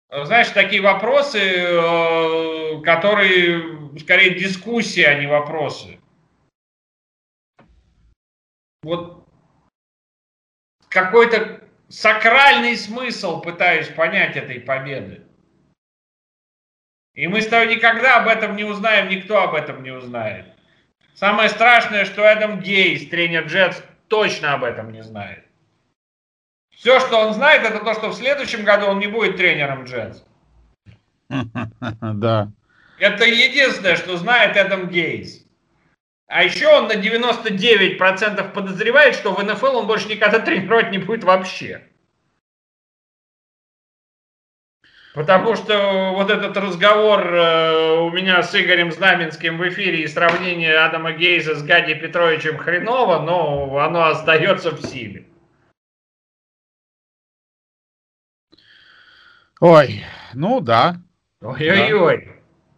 знаешь, такие вопросы, э, которые скорее дискуссии, а не вопросы. Вот какой-то сакральный смысл пытаюсь понять этой победы. И мы с тобой никогда об этом не узнаем, никто об этом не узнает. Самое страшное, что Эдам Гейс, тренер Джетс, точно об этом не знает. Все, что он знает, это то, что в следующем году он не будет тренером Джетс. *laughs* Да. Это единственное, что знает Эдам Гейс. А еще он на 99% подозревает, что в НФЛ он больше никогда *laughs* тренировать не будет вообще. Потому что вот этот разговор э, у меня с Игорем Знаменским в эфире и сравнение Адама Гейза с Гади Петровичем хреново, но оно остается в силе. Ой, ну да. Ой-ой-ой. Да.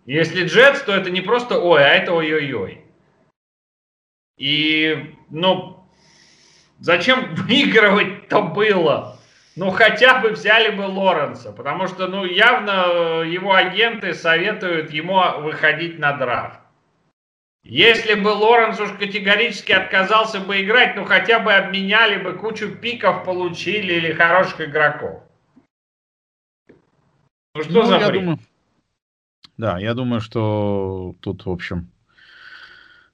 Если Джетс, то это не просто ой, а это ой-ой-ой. И, ну, зачем выигрывать-то было? Ну, хотя бы взяли бы Лоренса, потому что, ну, явно э, его агенты советуют ему выходить на драфт. Если бы Лоренс уж категорически отказался бы играть, ну, хотя бы обменяли бы, кучу пиков получили или хороших игроков. Ну, что ну, за я думаю, Да, я думаю, что тут, в общем,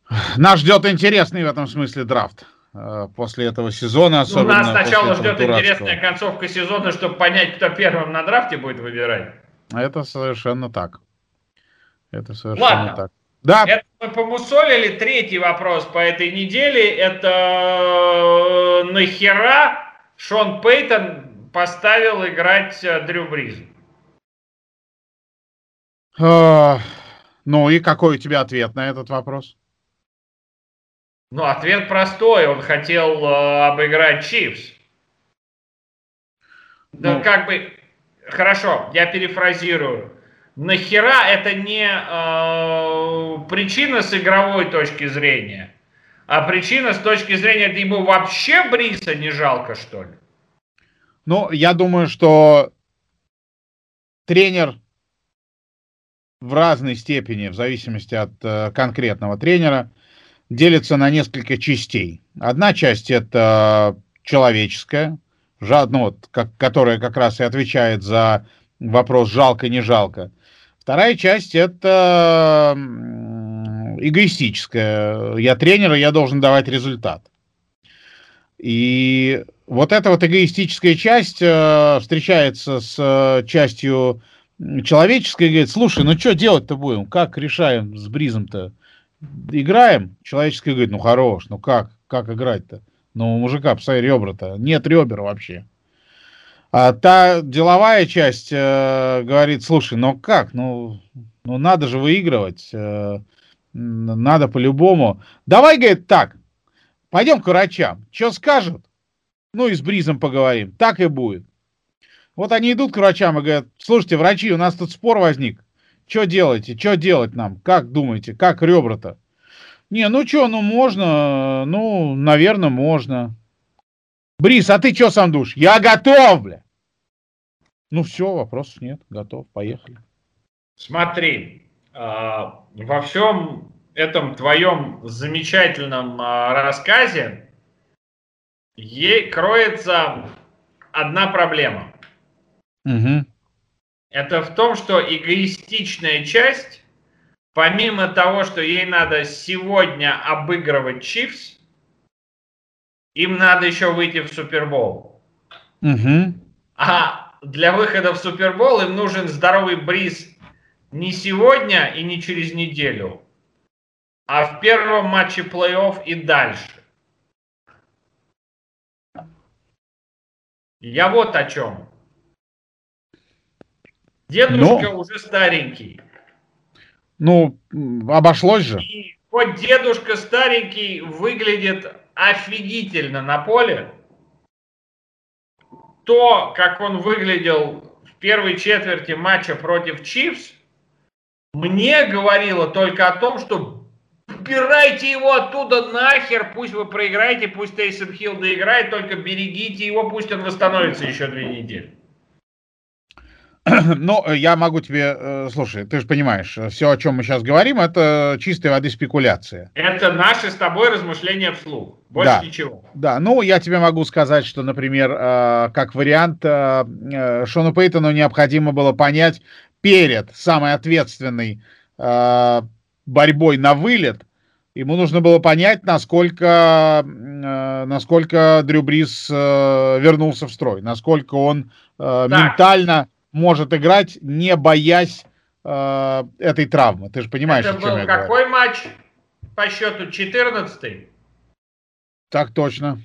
*sighs* нас ждет интересный в этом смысле драфт. Э, после этого сезона. Особенно ну, нас сначала ждет дурацкого. интересная концовка сезона, чтобы понять, кто первым на драфте будет выбирать. Это совершенно так. Это совершенно Ладно. так. Да. Это мы помусолили. Третий вопрос по этой неделе. Это э, нахера Шон Пейтон поставил играть э, Дрю Бриза? Ну и какой у тебя ответ на этот вопрос? Ну, ответ простой. Он хотел э, обыграть Чивс. Да, ну, как бы, хорошо, я перефразирую. Нахера это не э, причина с игровой точки зрения, а причина с точки зрения, это ему вообще Бриса не жалко, что ли? Ну, я думаю, что тренер в разной степени, в зависимости от э, конкретного тренера, делится на несколько частей. Одна часть это человеческая, ну, вот, как, которая как раз и отвечает за вопрос жалко, не жалко. Вторая часть это эгоистическая. Я тренер, и я должен давать результат. И вот эта вот эгоистическая часть э, встречается с э, частью человеческой и говорит, слушай, ну что делать-то будем? Как решаем с Бризом-то? Играем, человеческий говорит, ну хорош, ну как, как играть-то? Ну, у мужика, посмотри, ребра-то, нет ребер вообще. А та деловая часть э, говорит, слушай, ну как, ну, ну надо же выигрывать, э, надо по-любому. Давай, говорит, так, пойдем к врачам, что скажут? Ну и с Бризом поговорим, так и будет. Вот они идут к врачам и говорят, слушайте, врачи, у нас тут спор возник. Что делаете? Что делать нам? Как думаете? Как ребра-то? Не, ну что, ну можно, ну, наверное, можно. Брис, а ты что сам душ? Я готов, бля. Ну все, вопросов нет, готов, поехали. Смотри, а, во всем этом твоем замечательном а, рассказе ей кроется одна проблема. Угу это в том, что эгоистичная часть помимо того, что ей надо сегодня обыгрывать Чифс, им надо еще выйти в Супербол. Угу. А для выхода в Супербол им нужен здоровый бриз не сегодня и не через неделю, а в первом матче плей-офф и дальше. Я вот о чем. Дедушка Но... уже старенький. Ну, обошлось же. И хоть дедушка старенький выглядит офигительно на поле, то, как он выглядел в первой четверти матча против Чивс, мне говорило только о том, что убирайте его оттуда нахер, пусть вы проиграете, пусть Тейсон Хилл доиграет, только берегите его, пусть он восстановится еще две недели. *clears throat* Ну, я могу тебе, э, слушай, ты же понимаешь, все, о чем мы сейчас говорим, это чистой воды спекуляция. Это наши с тобой размышления вслух, больше да, ничего. Да, ну, я тебе могу сказать, что, например, э, как вариант, э, Шону Пейтону необходимо было понять перед самой ответственной борьбой на вылет, ему нужно было понять, насколько, насколько Дрю Брис вернулся в строй, насколько он так. ментально может играть, не боясь э, этой травмы. Ты же понимаешь, Это о чем был я какой говорю. матч по счету 14 Так точно.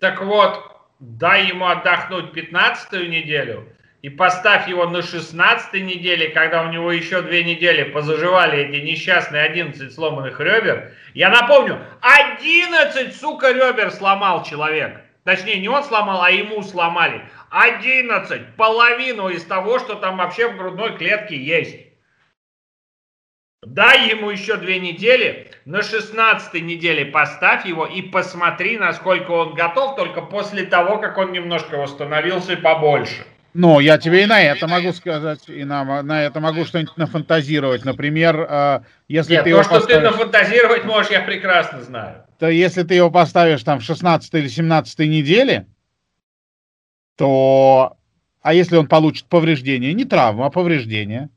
Так вот, дай ему отдохнуть 15 неделю и поставь его на 16 неделе, когда у него еще две недели позаживали эти несчастные 11 сломанных ребер. Я напомню, 11, сука, ребер сломал человек. Точнее, не он сломал, а ему сломали. 11, половину из того, что там вообще в грудной клетке есть. Дай ему еще две недели, на 16 неделе поставь его и посмотри, насколько он готов, только после того, как он немножко восстановился и побольше. Ну, я тебе и на это могу сказать, и на, на это могу что-нибудь нафантазировать. Например, э, если Нет, ты то, его что поставишь... ты нафантазировать можешь, я прекрасно знаю. То если ты его поставишь там в 16 или 17 неделе, то... А если он получит повреждение, не травму, а повреждение,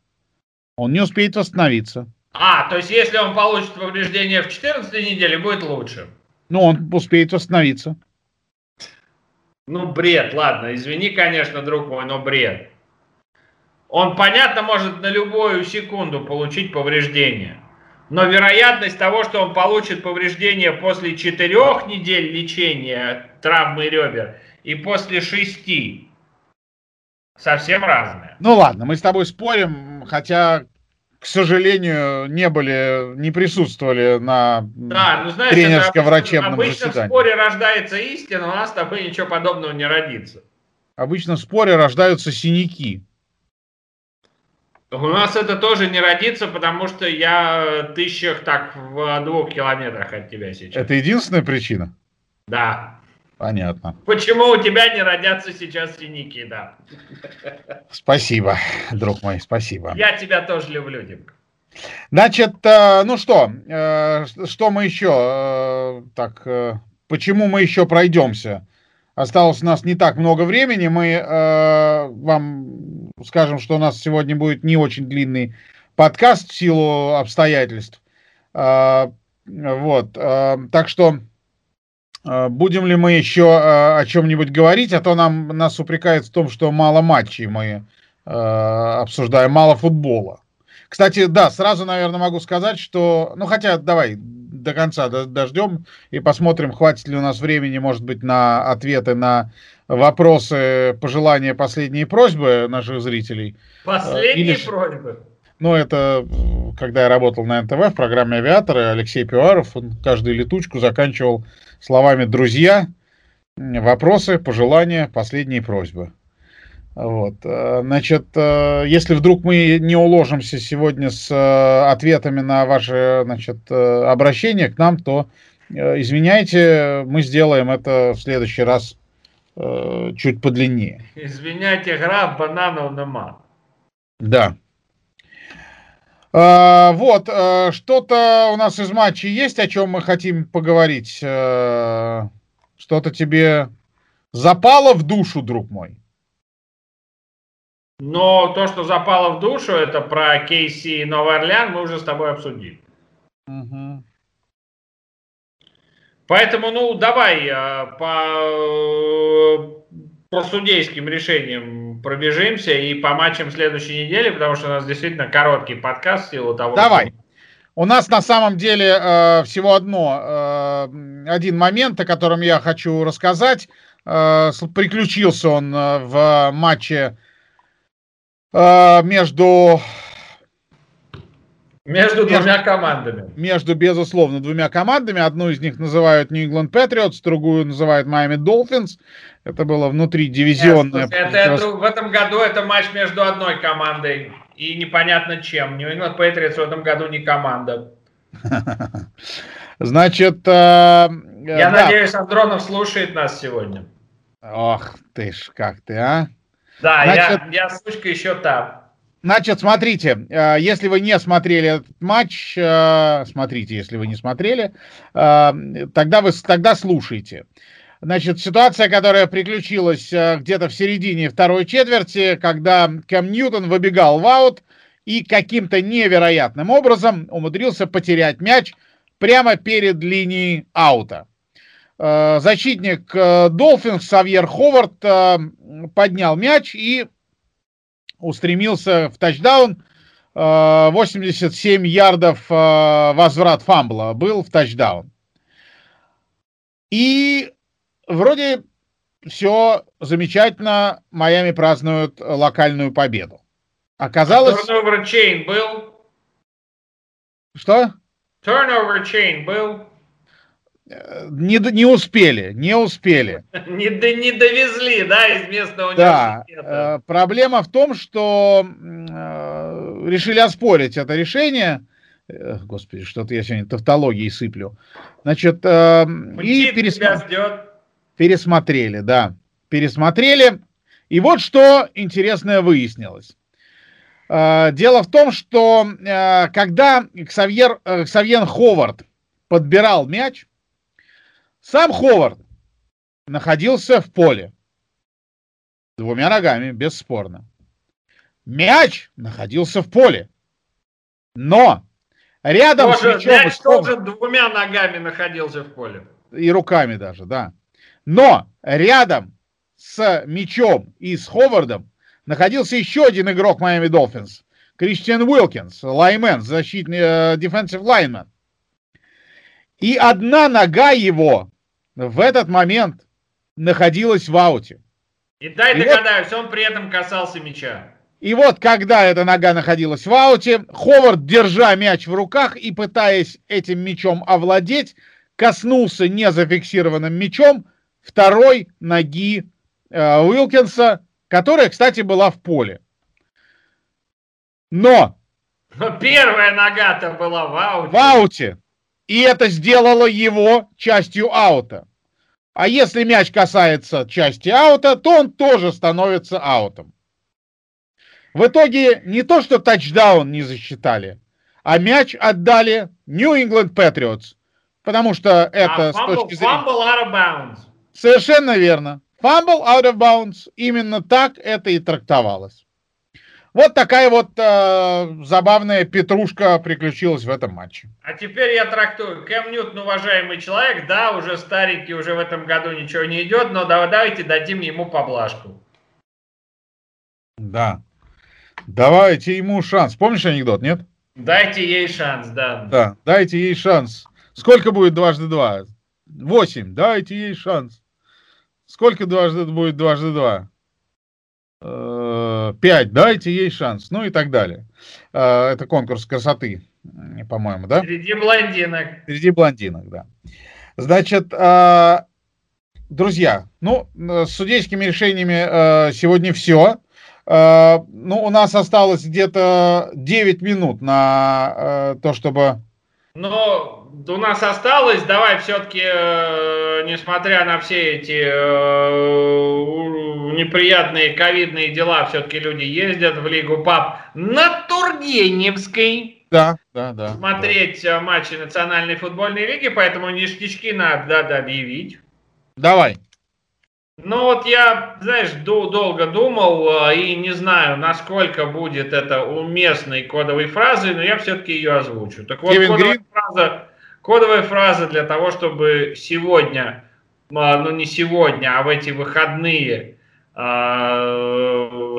он не успеет восстановиться. А, то есть если он получит повреждение в 14 неделе, будет лучше? Ну, он успеет восстановиться. Ну, бред, ладно, извини, конечно, друг мой, но бред. Он, понятно, может на любую секунду получить повреждение. Но вероятность того, что он получит повреждение после четырех недель лечения травмы ребер и после шести совсем разные. Ну ладно, мы с тобой спорим, хотя, к сожалению, не были, не присутствовали на да, ну, знаешь, тренерско-врачебном обычно заседании. Обычно в споре рождается истина, у нас с тобой ничего подобного не родится. Обычно в споре рождаются синяки. У нас это тоже не родится, потому что я тысячах так в двух километрах от тебя сейчас. Это единственная причина? Да. Понятно. Почему у тебя не родятся сейчас синяки, да. Спасибо, друг мой, спасибо. Я тебя тоже люблю, Димка. Значит, э, ну что, э, что мы еще, э, так, почему мы еще пройдемся? Осталось у нас не так много времени, мы вам скажем, что у нас сегодня будет не очень длинный подкаст в силу обстоятельств. Вот, так что будем ли мы еще а, о чем-нибудь говорить, а то нам нас упрекают в том, что мало матчей мы а, обсуждаем, мало футбола. Кстати, да, сразу, наверное, могу сказать, что, ну хотя давай до конца дождем и посмотрим, хватит ли у нас времени, может быть, на ответы на вопросы, пожелания, последние просьбы наших зрителей. Последние Или... просьбы? Ну, это когда я работал на НТВ в программе «Авиаторы», Алексей Пиваров, он каждую летучку заканчивал словами «друзья», вопросы, пожелания, последние просьбы. Вот. Э, значит, э, если вдруг мы не уложимся сегодня с э, ответами на ваши значит, обращения к нам, то извиняйте, мы сделаем это в следующий раз чуть подлиннее. Извиняйте, граф бананов нема. Да. А, вот, а, что-то у нас из матча есть, о чем мы хотим поговорить? А, что-то тебе запало в душу, друг мой? Но то, что запало в душу, это про Кейси и Новый Орлеан, мы уже с тобой обсудили. Угу. Поэтому, ну, давай э, по, по судейским решениям пробежимся и по матчам следующей недели, потому что у нас действительно короткий подкаст в силу того, Давай. Что... У нас на самом деле э, всего одно, э, один момент, о котором я хочу рассказать. Э, приключился он э, в матче э, между между двумя командами. Между, безусловно, двумя командами. Одну из них называют New England Patriots, другую называют Miami Dolphins. Это было внутри дивизионное. Нет, это, это, в этом году это матч между одной командой и непонятно чем. New England Patriots в этом году не команда. *laughs* Значит... Э, Я да. надеюсь, Андронов слушает нас сегодня. Ох ты ж, как ты, а? Да, Значит, я, я сучка еще там. Значит, смотрите, э, если вы не смотрели этот матч, э, смотрите, если вы не смотрели, э, тогда вы тогда слушайте. Значит, ситуация, которая приключилась где-то в середине второй четверти, когда Кэм Ньютон выбегал в аут и каким-то невероятным образом умудрился потерять мяч прямо перед линией аута. Защитник Долфинс Савьер Ховард поднял мяч и устремился в тачдаун. 87 э, ярдов э, возврат фамбла был в тачдаун. И вроде все замечательно, Майами празднуют локальную победу. Оказалось... Turnover chain был? Что? Turnover chain был? Не, не успели, не успели. *laughs* Не, не довезли, да, из местного да, университета. Э, проблема в том, что э, решили оспорить это решение. Э, господи, что-то я сегодня тавтологией сыплю. Значит, э, и пересма... пересмотрели, да, пересмотрели. И вот что интересное выяснилось. Э, дело в том, что э, когда Ксавьер, э, Ксавьен Ховард подбирал мяч, сам Ховард находился в поле. Двумя ногами, бесспорно. Мяч находился в поле. Но рядом тоже, с мячом... Мяч тоже двумя ногами находился в поле. И руками даже, да. Но рядом с мячом и с Ховардом находился еще один игрок Майами Долфинс. Кристиан Уилкинс, лаймен, защитный, э, defensive lineman. И одна нога его в этот момент находилась в ауте. И дай и догадаюсь, вот, он при этом касался мяча. И вот, когда эта нога находилась в ауте, Ховард, держа мяч в руках и пытаясь этим мячом овладеть, коснулся незафиксированным мячом второй ноги э, Уилкинса, которая, кстати, была в поле. Но... Но первая нога-то была в ауте. В ауте. И это сделало его частью аута. А если мяч касается части аута, то он тоже становится аутом. В итоге не то, что тачдаун не засчитали, а мяч отдали New England Patriots. Потому что это а, с точки зрения... Fumble out of bounds. Совершенно верно. Fumble out of bounds. Именно так это и трактовалось. Вот такая вот э, забавная петрушка приключилась в этом матче. А теперь я трактую. Кэм Ньютон уважаемый человек, да, уже старенький, уже в этом году ничего не идет, но давайте дадим ему поблажку. Да. Давайте ему шанс. Помнишь анекдот, нет? Дайте ей шанс, да. Да, дайте ей шанс. Сколько будет дважды два? Восемь. Дайте ей шанс. Сколько дважды будет дважды два? 5, э, дайте ей шанс, ну и так далее. Э, это конкурс красоты, по-моему, да? Среди блондинок. Среди блондинок, да. Значит, э, друзья, ну, с судейскими решениями сегодня все. Ну, у нас осталось где-то 9 минут на то, чтобы... Ну, у нас осталось, давай все-таки, несмотря на все эти неприятные ковидные дела, все-таки люди ездят в Лигу ПАП на Тургеневской. Да, да, да. Смотреть да. Э, матчи Национальной футбольной лиги, поэтому ништячки надо, надо объявить. Давай. Ну вот я, знаешь, долго думал э, и не знаю, насколько будет это уместной кодовой фразой, но я все-таки ее озвучу. Так вот, кодовая фраза, кодовая фраза для того, чтобы сегодня, э, ну не сегодня, а в эти выходные,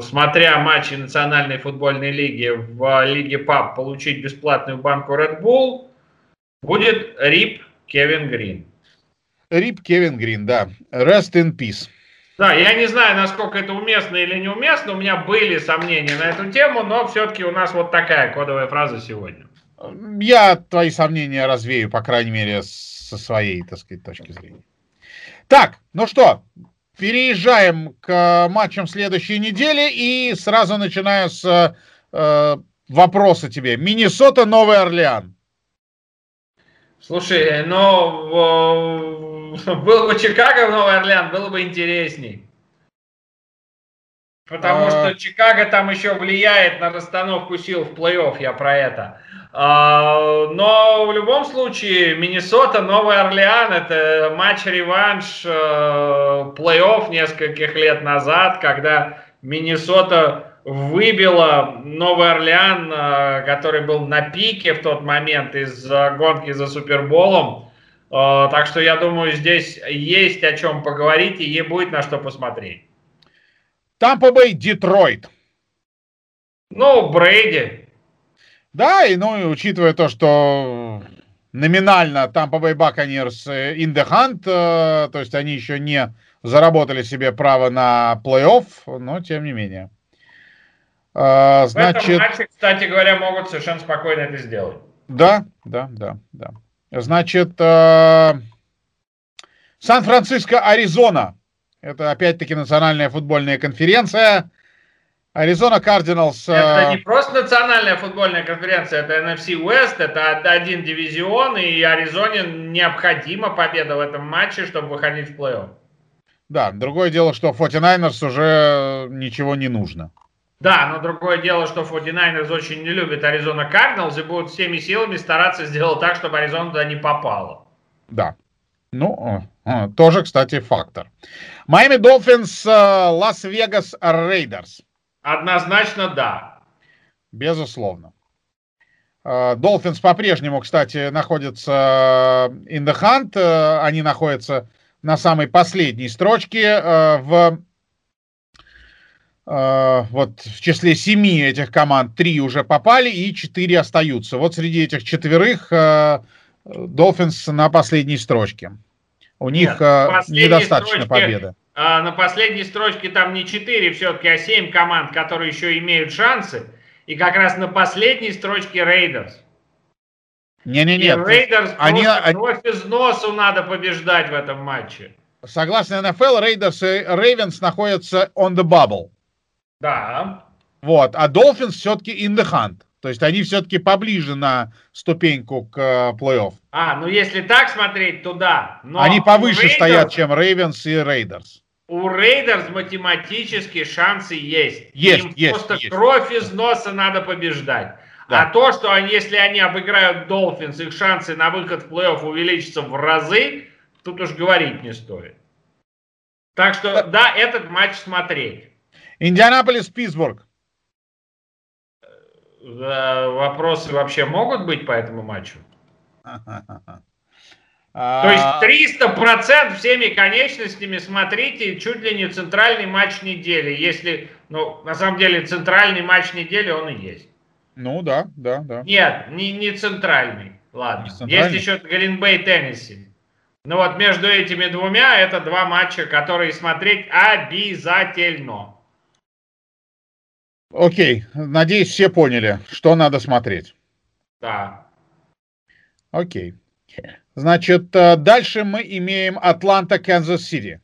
смотря матчи Национальной футбольной лиги в Лиге ПАП, получить бесплатную банку Red Bull, будет РИП Кевин Грин. Рип Кевин Грин, да. Rest in peace. Да, я не знаю, насколько это уместно или неуместно. У меня были сомнения на эту тему, но все-таки у нас вот такая кодовая фраза сегодня. Я твои сомнения развею, по крайней мере, со своей, так сказать, точки зрения. Так, ну что, переезжаем к матчам следующей недели и сразу начинаю с э, вопроса тебе. Миннесота, Новый Орлеан. Слушай, ну *laughs* было бы Чикаго Новый Орлеан, было бы интересней. Потому а... что Чикаго там еще влияет на расстановку сил в плей-офф, я про это. А, но в любом случае, Миннесота, Новый Орлеан, это матч-реванш э, плей-офф нескольких лет назад, когда Миннесота выбила Новый Орлеан, э, который был на пике в тот момент из гонки за Суперболом. Э, так что я думаю, здесь есть о чем поговорить и будет на что посмотреть. Тампа Бэй, Детройт. Ну, Брейди. Да, и ну, учитывая то, что номинально Тампа Бэй Баконерс in the hunt, э, то есть они еще не заработали себе право на плей-офф, но тем не менее. Значит... В этом матче, кстати говоря, могут совершенно спокойно это сделать. Да, да, да, да. Значит, э, Сан-Франциско, Аризона. Это опять-таки национальная футбольная конференция. Аризона Кардиналс. Это не просто национальная футбольная конференция, это NFC West, это один дивизион, и Аризоне необходима победа в этом матче, чтобы выходить в плей-офф. Да, другое дело, что 49ers уже ничего не нужно. Да, но другое дело, что 49ers очень не любит Аризона Кардиналс и будут всеми силами стараться сделать так, чтобы Аризона туда не попала. Да. Ну, тоже, кстати, фактор. Майами Долфинс, Лас-Вегас Рейдерс. Однозначно да. Безусловно. Долфинс по-прежнему, кстати, находится in the hunt. Они находятся на самой последней строчке в Э, вот в числе семи этих команд три уже попали и четыре остаются. Вот среди этих четверых Долфинс на последней строчке. У них Нет, э, недостаточно строчке, победы. А, на последней строчке там не четыре все-таки, а семь команд, которые еще имеют шансы. И как раз на последней строчке Рейдерс. Не-не-не. Рейдерс они, просто кровь из носу надо побеждать в этом матче. Согласно НФЛ, Рейдерс и Рейвенс находятся on the bubble. Да. Вот, а Dolphins все-таки in the hunt. То есть они все-таки поближе на ступеньку к э, плей-офф. А, ну если так смотреть, то да. Но они повыше Raiders, стоят, чем Рейвенс и Рейдерс. У Рейдерс математически шансы есть. Есть, Им есть. Просто есть. кровь из носа надо побеждать. Да. А то, что они, если они обыграют Долфинс, их шансы на выход в плей-офф увеличатся в разы, тут уж говорить не стоит. Так что, да, этот матч смотреть. Индианаполис, Питтсбург. Вопросы вообще могут быть по этому матчу? То есть 300% всеми конечностями смотрите чуть ли не центральный матч недели. Если, ну, на самом деле, центральный матч недели он и есть. Ну, да, да, да. Нет, не, не центральный. Ладно. Не центральный? Есть еще Гринбей, Теннесси. Ну вот между этими двумя это два матча, которые смотреть обязательно. Окей, надеюсь, все поняли, что надо смотреть. Да. Окей. Значит, э, дальше мы имеем Атланта, Канзас-Сити.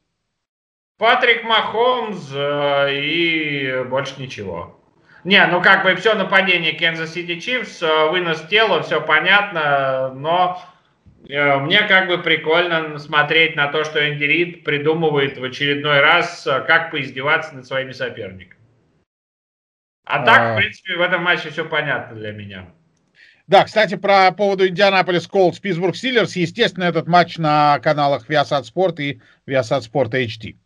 Патрик Махомс э, и больше ничего. Не, ну как бы все нападение Канзас Сити Чифс, вынос тела, все понятно, но э, мне как бы прикольно смотреть на то, что Энди Рид придумывает в очередной раз, как поиздеваться над своими соперниками. А так, а... в принципе, в этом матче все понятно для меня. Да, кстати, про поводу Индианаполис Колдс, Питтсбург Стиллерс, естественно, этот матч на каналах Viasat Sport и Viasat Sport HD.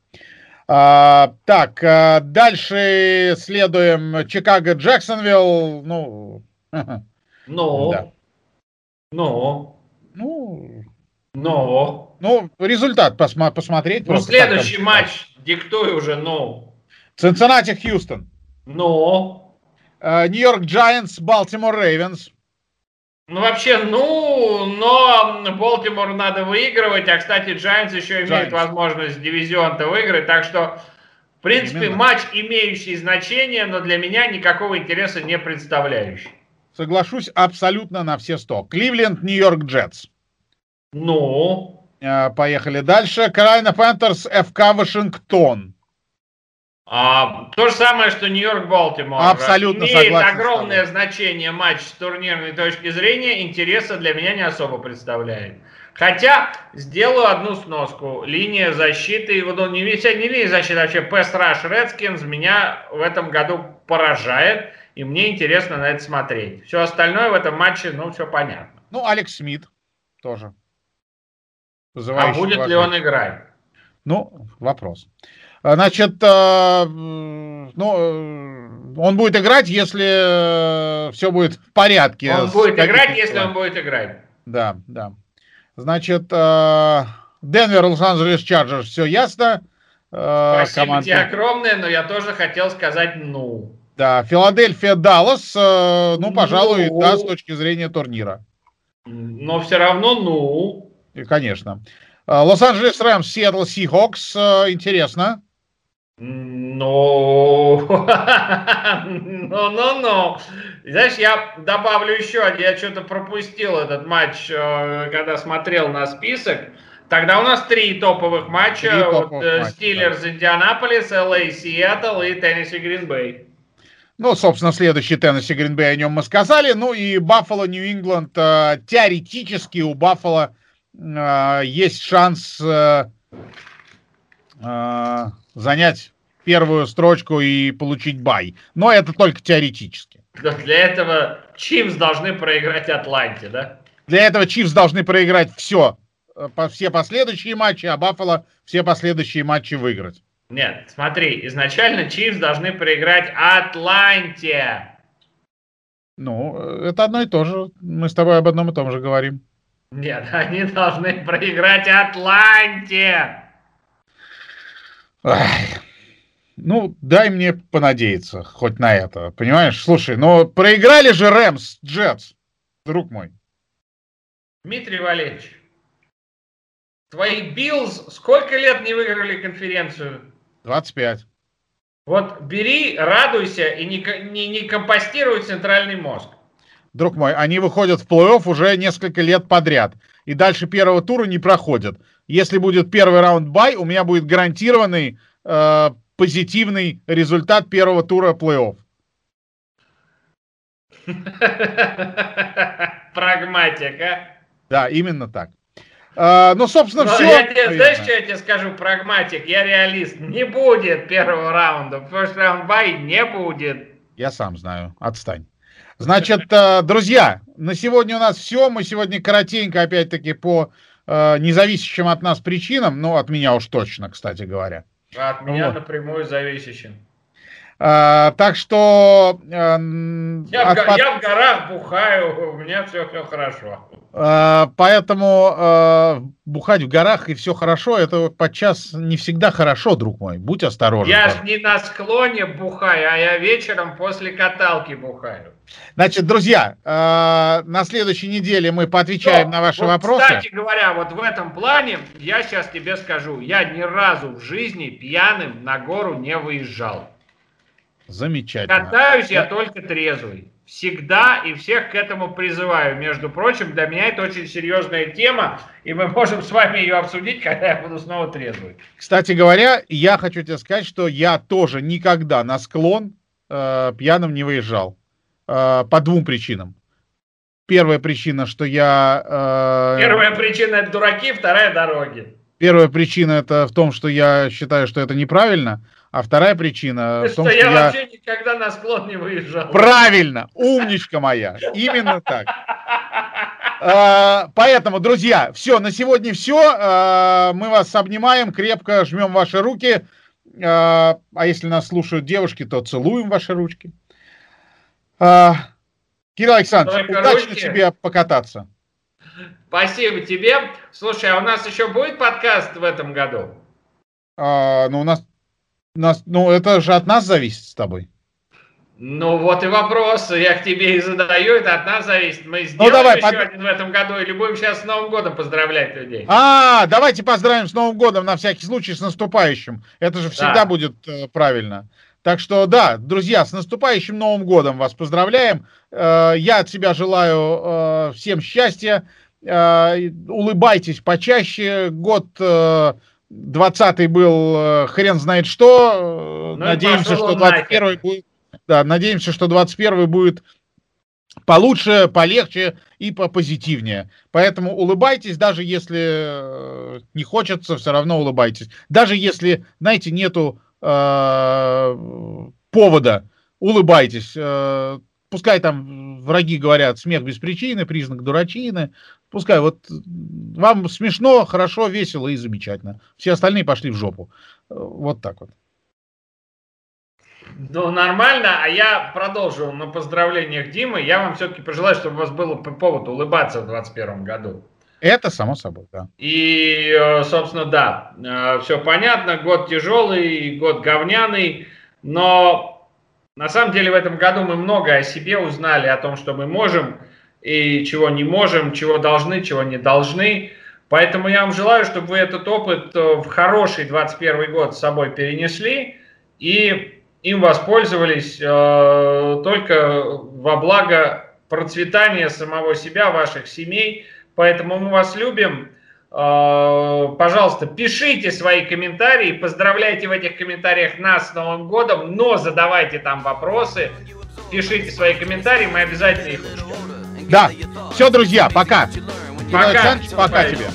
А, так, а, дальше следуем Чикаго Джексонвилл. Ну, *laughs* ну, да. ну, ну, ну, ну, результат посма- посмотреть. Ну, следующий матч диктуй уже, ну. Цинциннати Хьюстон. Ну. Нью-Йорк Джайантс, Балтимор Рейвенс. Ну, вообще, ну, но Болтимор надо выигрывать, а, кстати, Giants еще имеет Giants. возможность дивизион-то выиграть, так что, в принципе, Именно. матч, имеющий значение, но для меня никакого интереса не представляющий. Соглашусь абсолютно на все сто. Кливленд, Нью-Йорк Джетс. Ну? А, поехали дальше. Карайна Пантерс, ФК Вашингтон. А, то же самое, что Нью-Йорк Балтимор. Абсолютно Имеет согласен огромное значение матч с турнирной точки зрения, интереса для меня не особо представляет. Хотя сделаю одну сноску. Линия защиты, ну, не, не линия защиты, а вообще Pass Rush Redskins меня в этом году поражает. И мне интересно на это смотреть. Все остальное в этом матче, ну, все понятно. Ну, Алекс Смит тоже. А будет ли он играть? Ну, вопрос. Значит, э, ну, э, он будет играть, если э, все будет в порядке. Он будет играть, если он будет играть. Да, да. Значит, Денвер, Лос-Анджелес, Чарджерс, все ясно. Спасибо команда... тебе огромное, но я тоже хотел сказать «ну». Да, Филадельфия, Даллас, ну, пожалуй, ну... да, с точки зрения турнира. Но все равно «ну». И, конечно. Лос-Анджелес, Рэмс, Сиэтл, Сихокс, интересно. Ну, ну, ну, ну. Знаешь, я добавлю еще один. Я что-то пропустил этот матч, э, когда смотрел на список. Тогда у нас три топовых матча. Топовых вот, Стиллерс, да. Индианаполис, ЛА, Сиэтл и Теннесси Гринбей. Ну, собственно, следующий Теннесси Гринбей, о нем мы сказали. Ну и Баффало, Нью-Ингланд. Э, теоретически у Баффало э, есть шанс занять первую строчку и получить бай. Но это только теоретически. Для этого Чивс должны проиграть Атланте, да? Для этого Чивс должны проиграть все, э, все последующие матчи, а Баффало все последующие матчи выиграть. Нет, смотри, изначально Чивс должны проиграть Атланте. Ну, э, это одно и то же. Мы с тобой об одном и том же говорим. Нет, *laughs* они должны проиграть Атланте. Ай. Ну, дай мне понадеяться хоть на это. Понимаешь? Слушай, но проиграли же Рэмс, Джетс, друг мой. Дмитрий Валерьевич, твои Биллз сколько лет не выиграли конференцию? 25. Вот бери, радуйся и не, не, не компостируй центральный мозг. Друг мой, они выходят в плей-офф уже несколько лет подряд. И дальше первого тура не проходят. Если будет первый раунд бай, у меня будет гарантированный э, позитивный результат первого тура плей-офф. *laughs* Прагматика. Да, именно так. А, ну, собственно, Но все. Я тебе, знаешь, что я тебе скажу? Прагматик, я реалист. Не будет первого раунда. First round bye не будет. Я сам знаю. Отстань. Значит, э, друзья, на сегодня у нас все. Мы сегодня коротенько, опять-таки, по э, независящим от нас причинам, ну, от меня уж точно, кстати говоря. От меня вот. напрямую зависящим. А, так что... А, я, от... в, я в горах бухаю, у меня все, все хорошо. А, поэтому а, бухать в горах и все хорошо, это подчас не всегда хорошо, друг мой. Будь осторожен. Я ж не на склоне бухаю, а я вечером после каталки бухаю. Значит, друзья, э, на следующей неделе мы поотвечаем Но, на ваши вот, вопросы. Кстати говоря, вот в этом плане я сейчас тебе скажу, я ни разу в жизни пьяным на гору не выезжал. Замечательно. Катаюсь я только трезвый. Всегда и всех к этому призываю. Между прочим, для меня это очень серьезная тема, и мы можем с вами ее обсудить, когда я буду снова трезвый. Кстати говоря, я хочу тебе сказать, что я тоже никогда на склон э, пьяным не выезжал. Э, по двум причинам. Первая причина, что я... Э, Первая причина это дураки, вторая дороги. Первая причина это в том, что я считаю, что это неправильно. А вторая причина Ты в том, что, что я, вообще никогда на склон не выезжал. Правильно, умничка моя, именно так. А, поэтому, друзья, все, на сегодня все. А, мы вас обнимаем, крепко жмем ваши руки. А если нас слушают девушки, то целуем ваши ручки. А, Кирилл Александрович, Только удачно ручки. тебе покататься. Спасибо тебе. Слушай, а у нас еще будет подкаст в этом году? А, ну, у нас, у нас, ну, это же от нас зависит с тобой. Ну вот и вопрос, я к тебе и задаю, это от нас зависит. Мы сделаем ну, давай, еще под... один в этом году или будем сейчас с Новым годом поздравлять людей? А, давайте поздравим с Новым годом на всякий случай, с наступающим. Это же всегда да. будет э, правильно. Так что да, друзья, с наступающим Новым годом вас поздравляем. Э, я от себя желаю э, всем счастья. Э, улыбайтесь почаще. Год э, 20 был хрен знает что. Ну, Надеемся, что 21 будет да, надеемся, что 21 будет получше, полегче и попозитивнее. Поэтому улыбайтесь, даже если не хочется, все равно улыбайтесь. Даже если, знаете, нету э, повода, улыбайтесь. Э, пускай там враги говорят смех без причины, признак дурачины. Пускай вот вам смешно, хорошо, весело и замечательно. Все остальные пошли в жопу. Э, вот так вот. Ну, нормально, а я продолжу на поздравлениях Димы. Я вам все-таки пожелаю, чтобы у вас был повод улыбаться в 2021 году. Это само собой, да. И, э, собственно, да, э, все понятно, год тяжелый, год говняный, но на самом деле в этом году мы много о себе узнали, о том, что мы можем и чего не можем, чего должны, чего не должны. Поэтому я вам желаю, чтобы вы этот опыт э, в хороший 21 год с собой перенесли и им воспользовались э, только во благо процветания самого себя, ваших семей. Поэтому мы вас любим. Э, пожалуйста, пишите свои комментарии, поздравляйте в этих комментариях нас с Новым годом, но задавайте там вопросы, пишите свои комментарии, мы обязательно их учтем. Да, все, друзья, пока. Пока, пока тебе.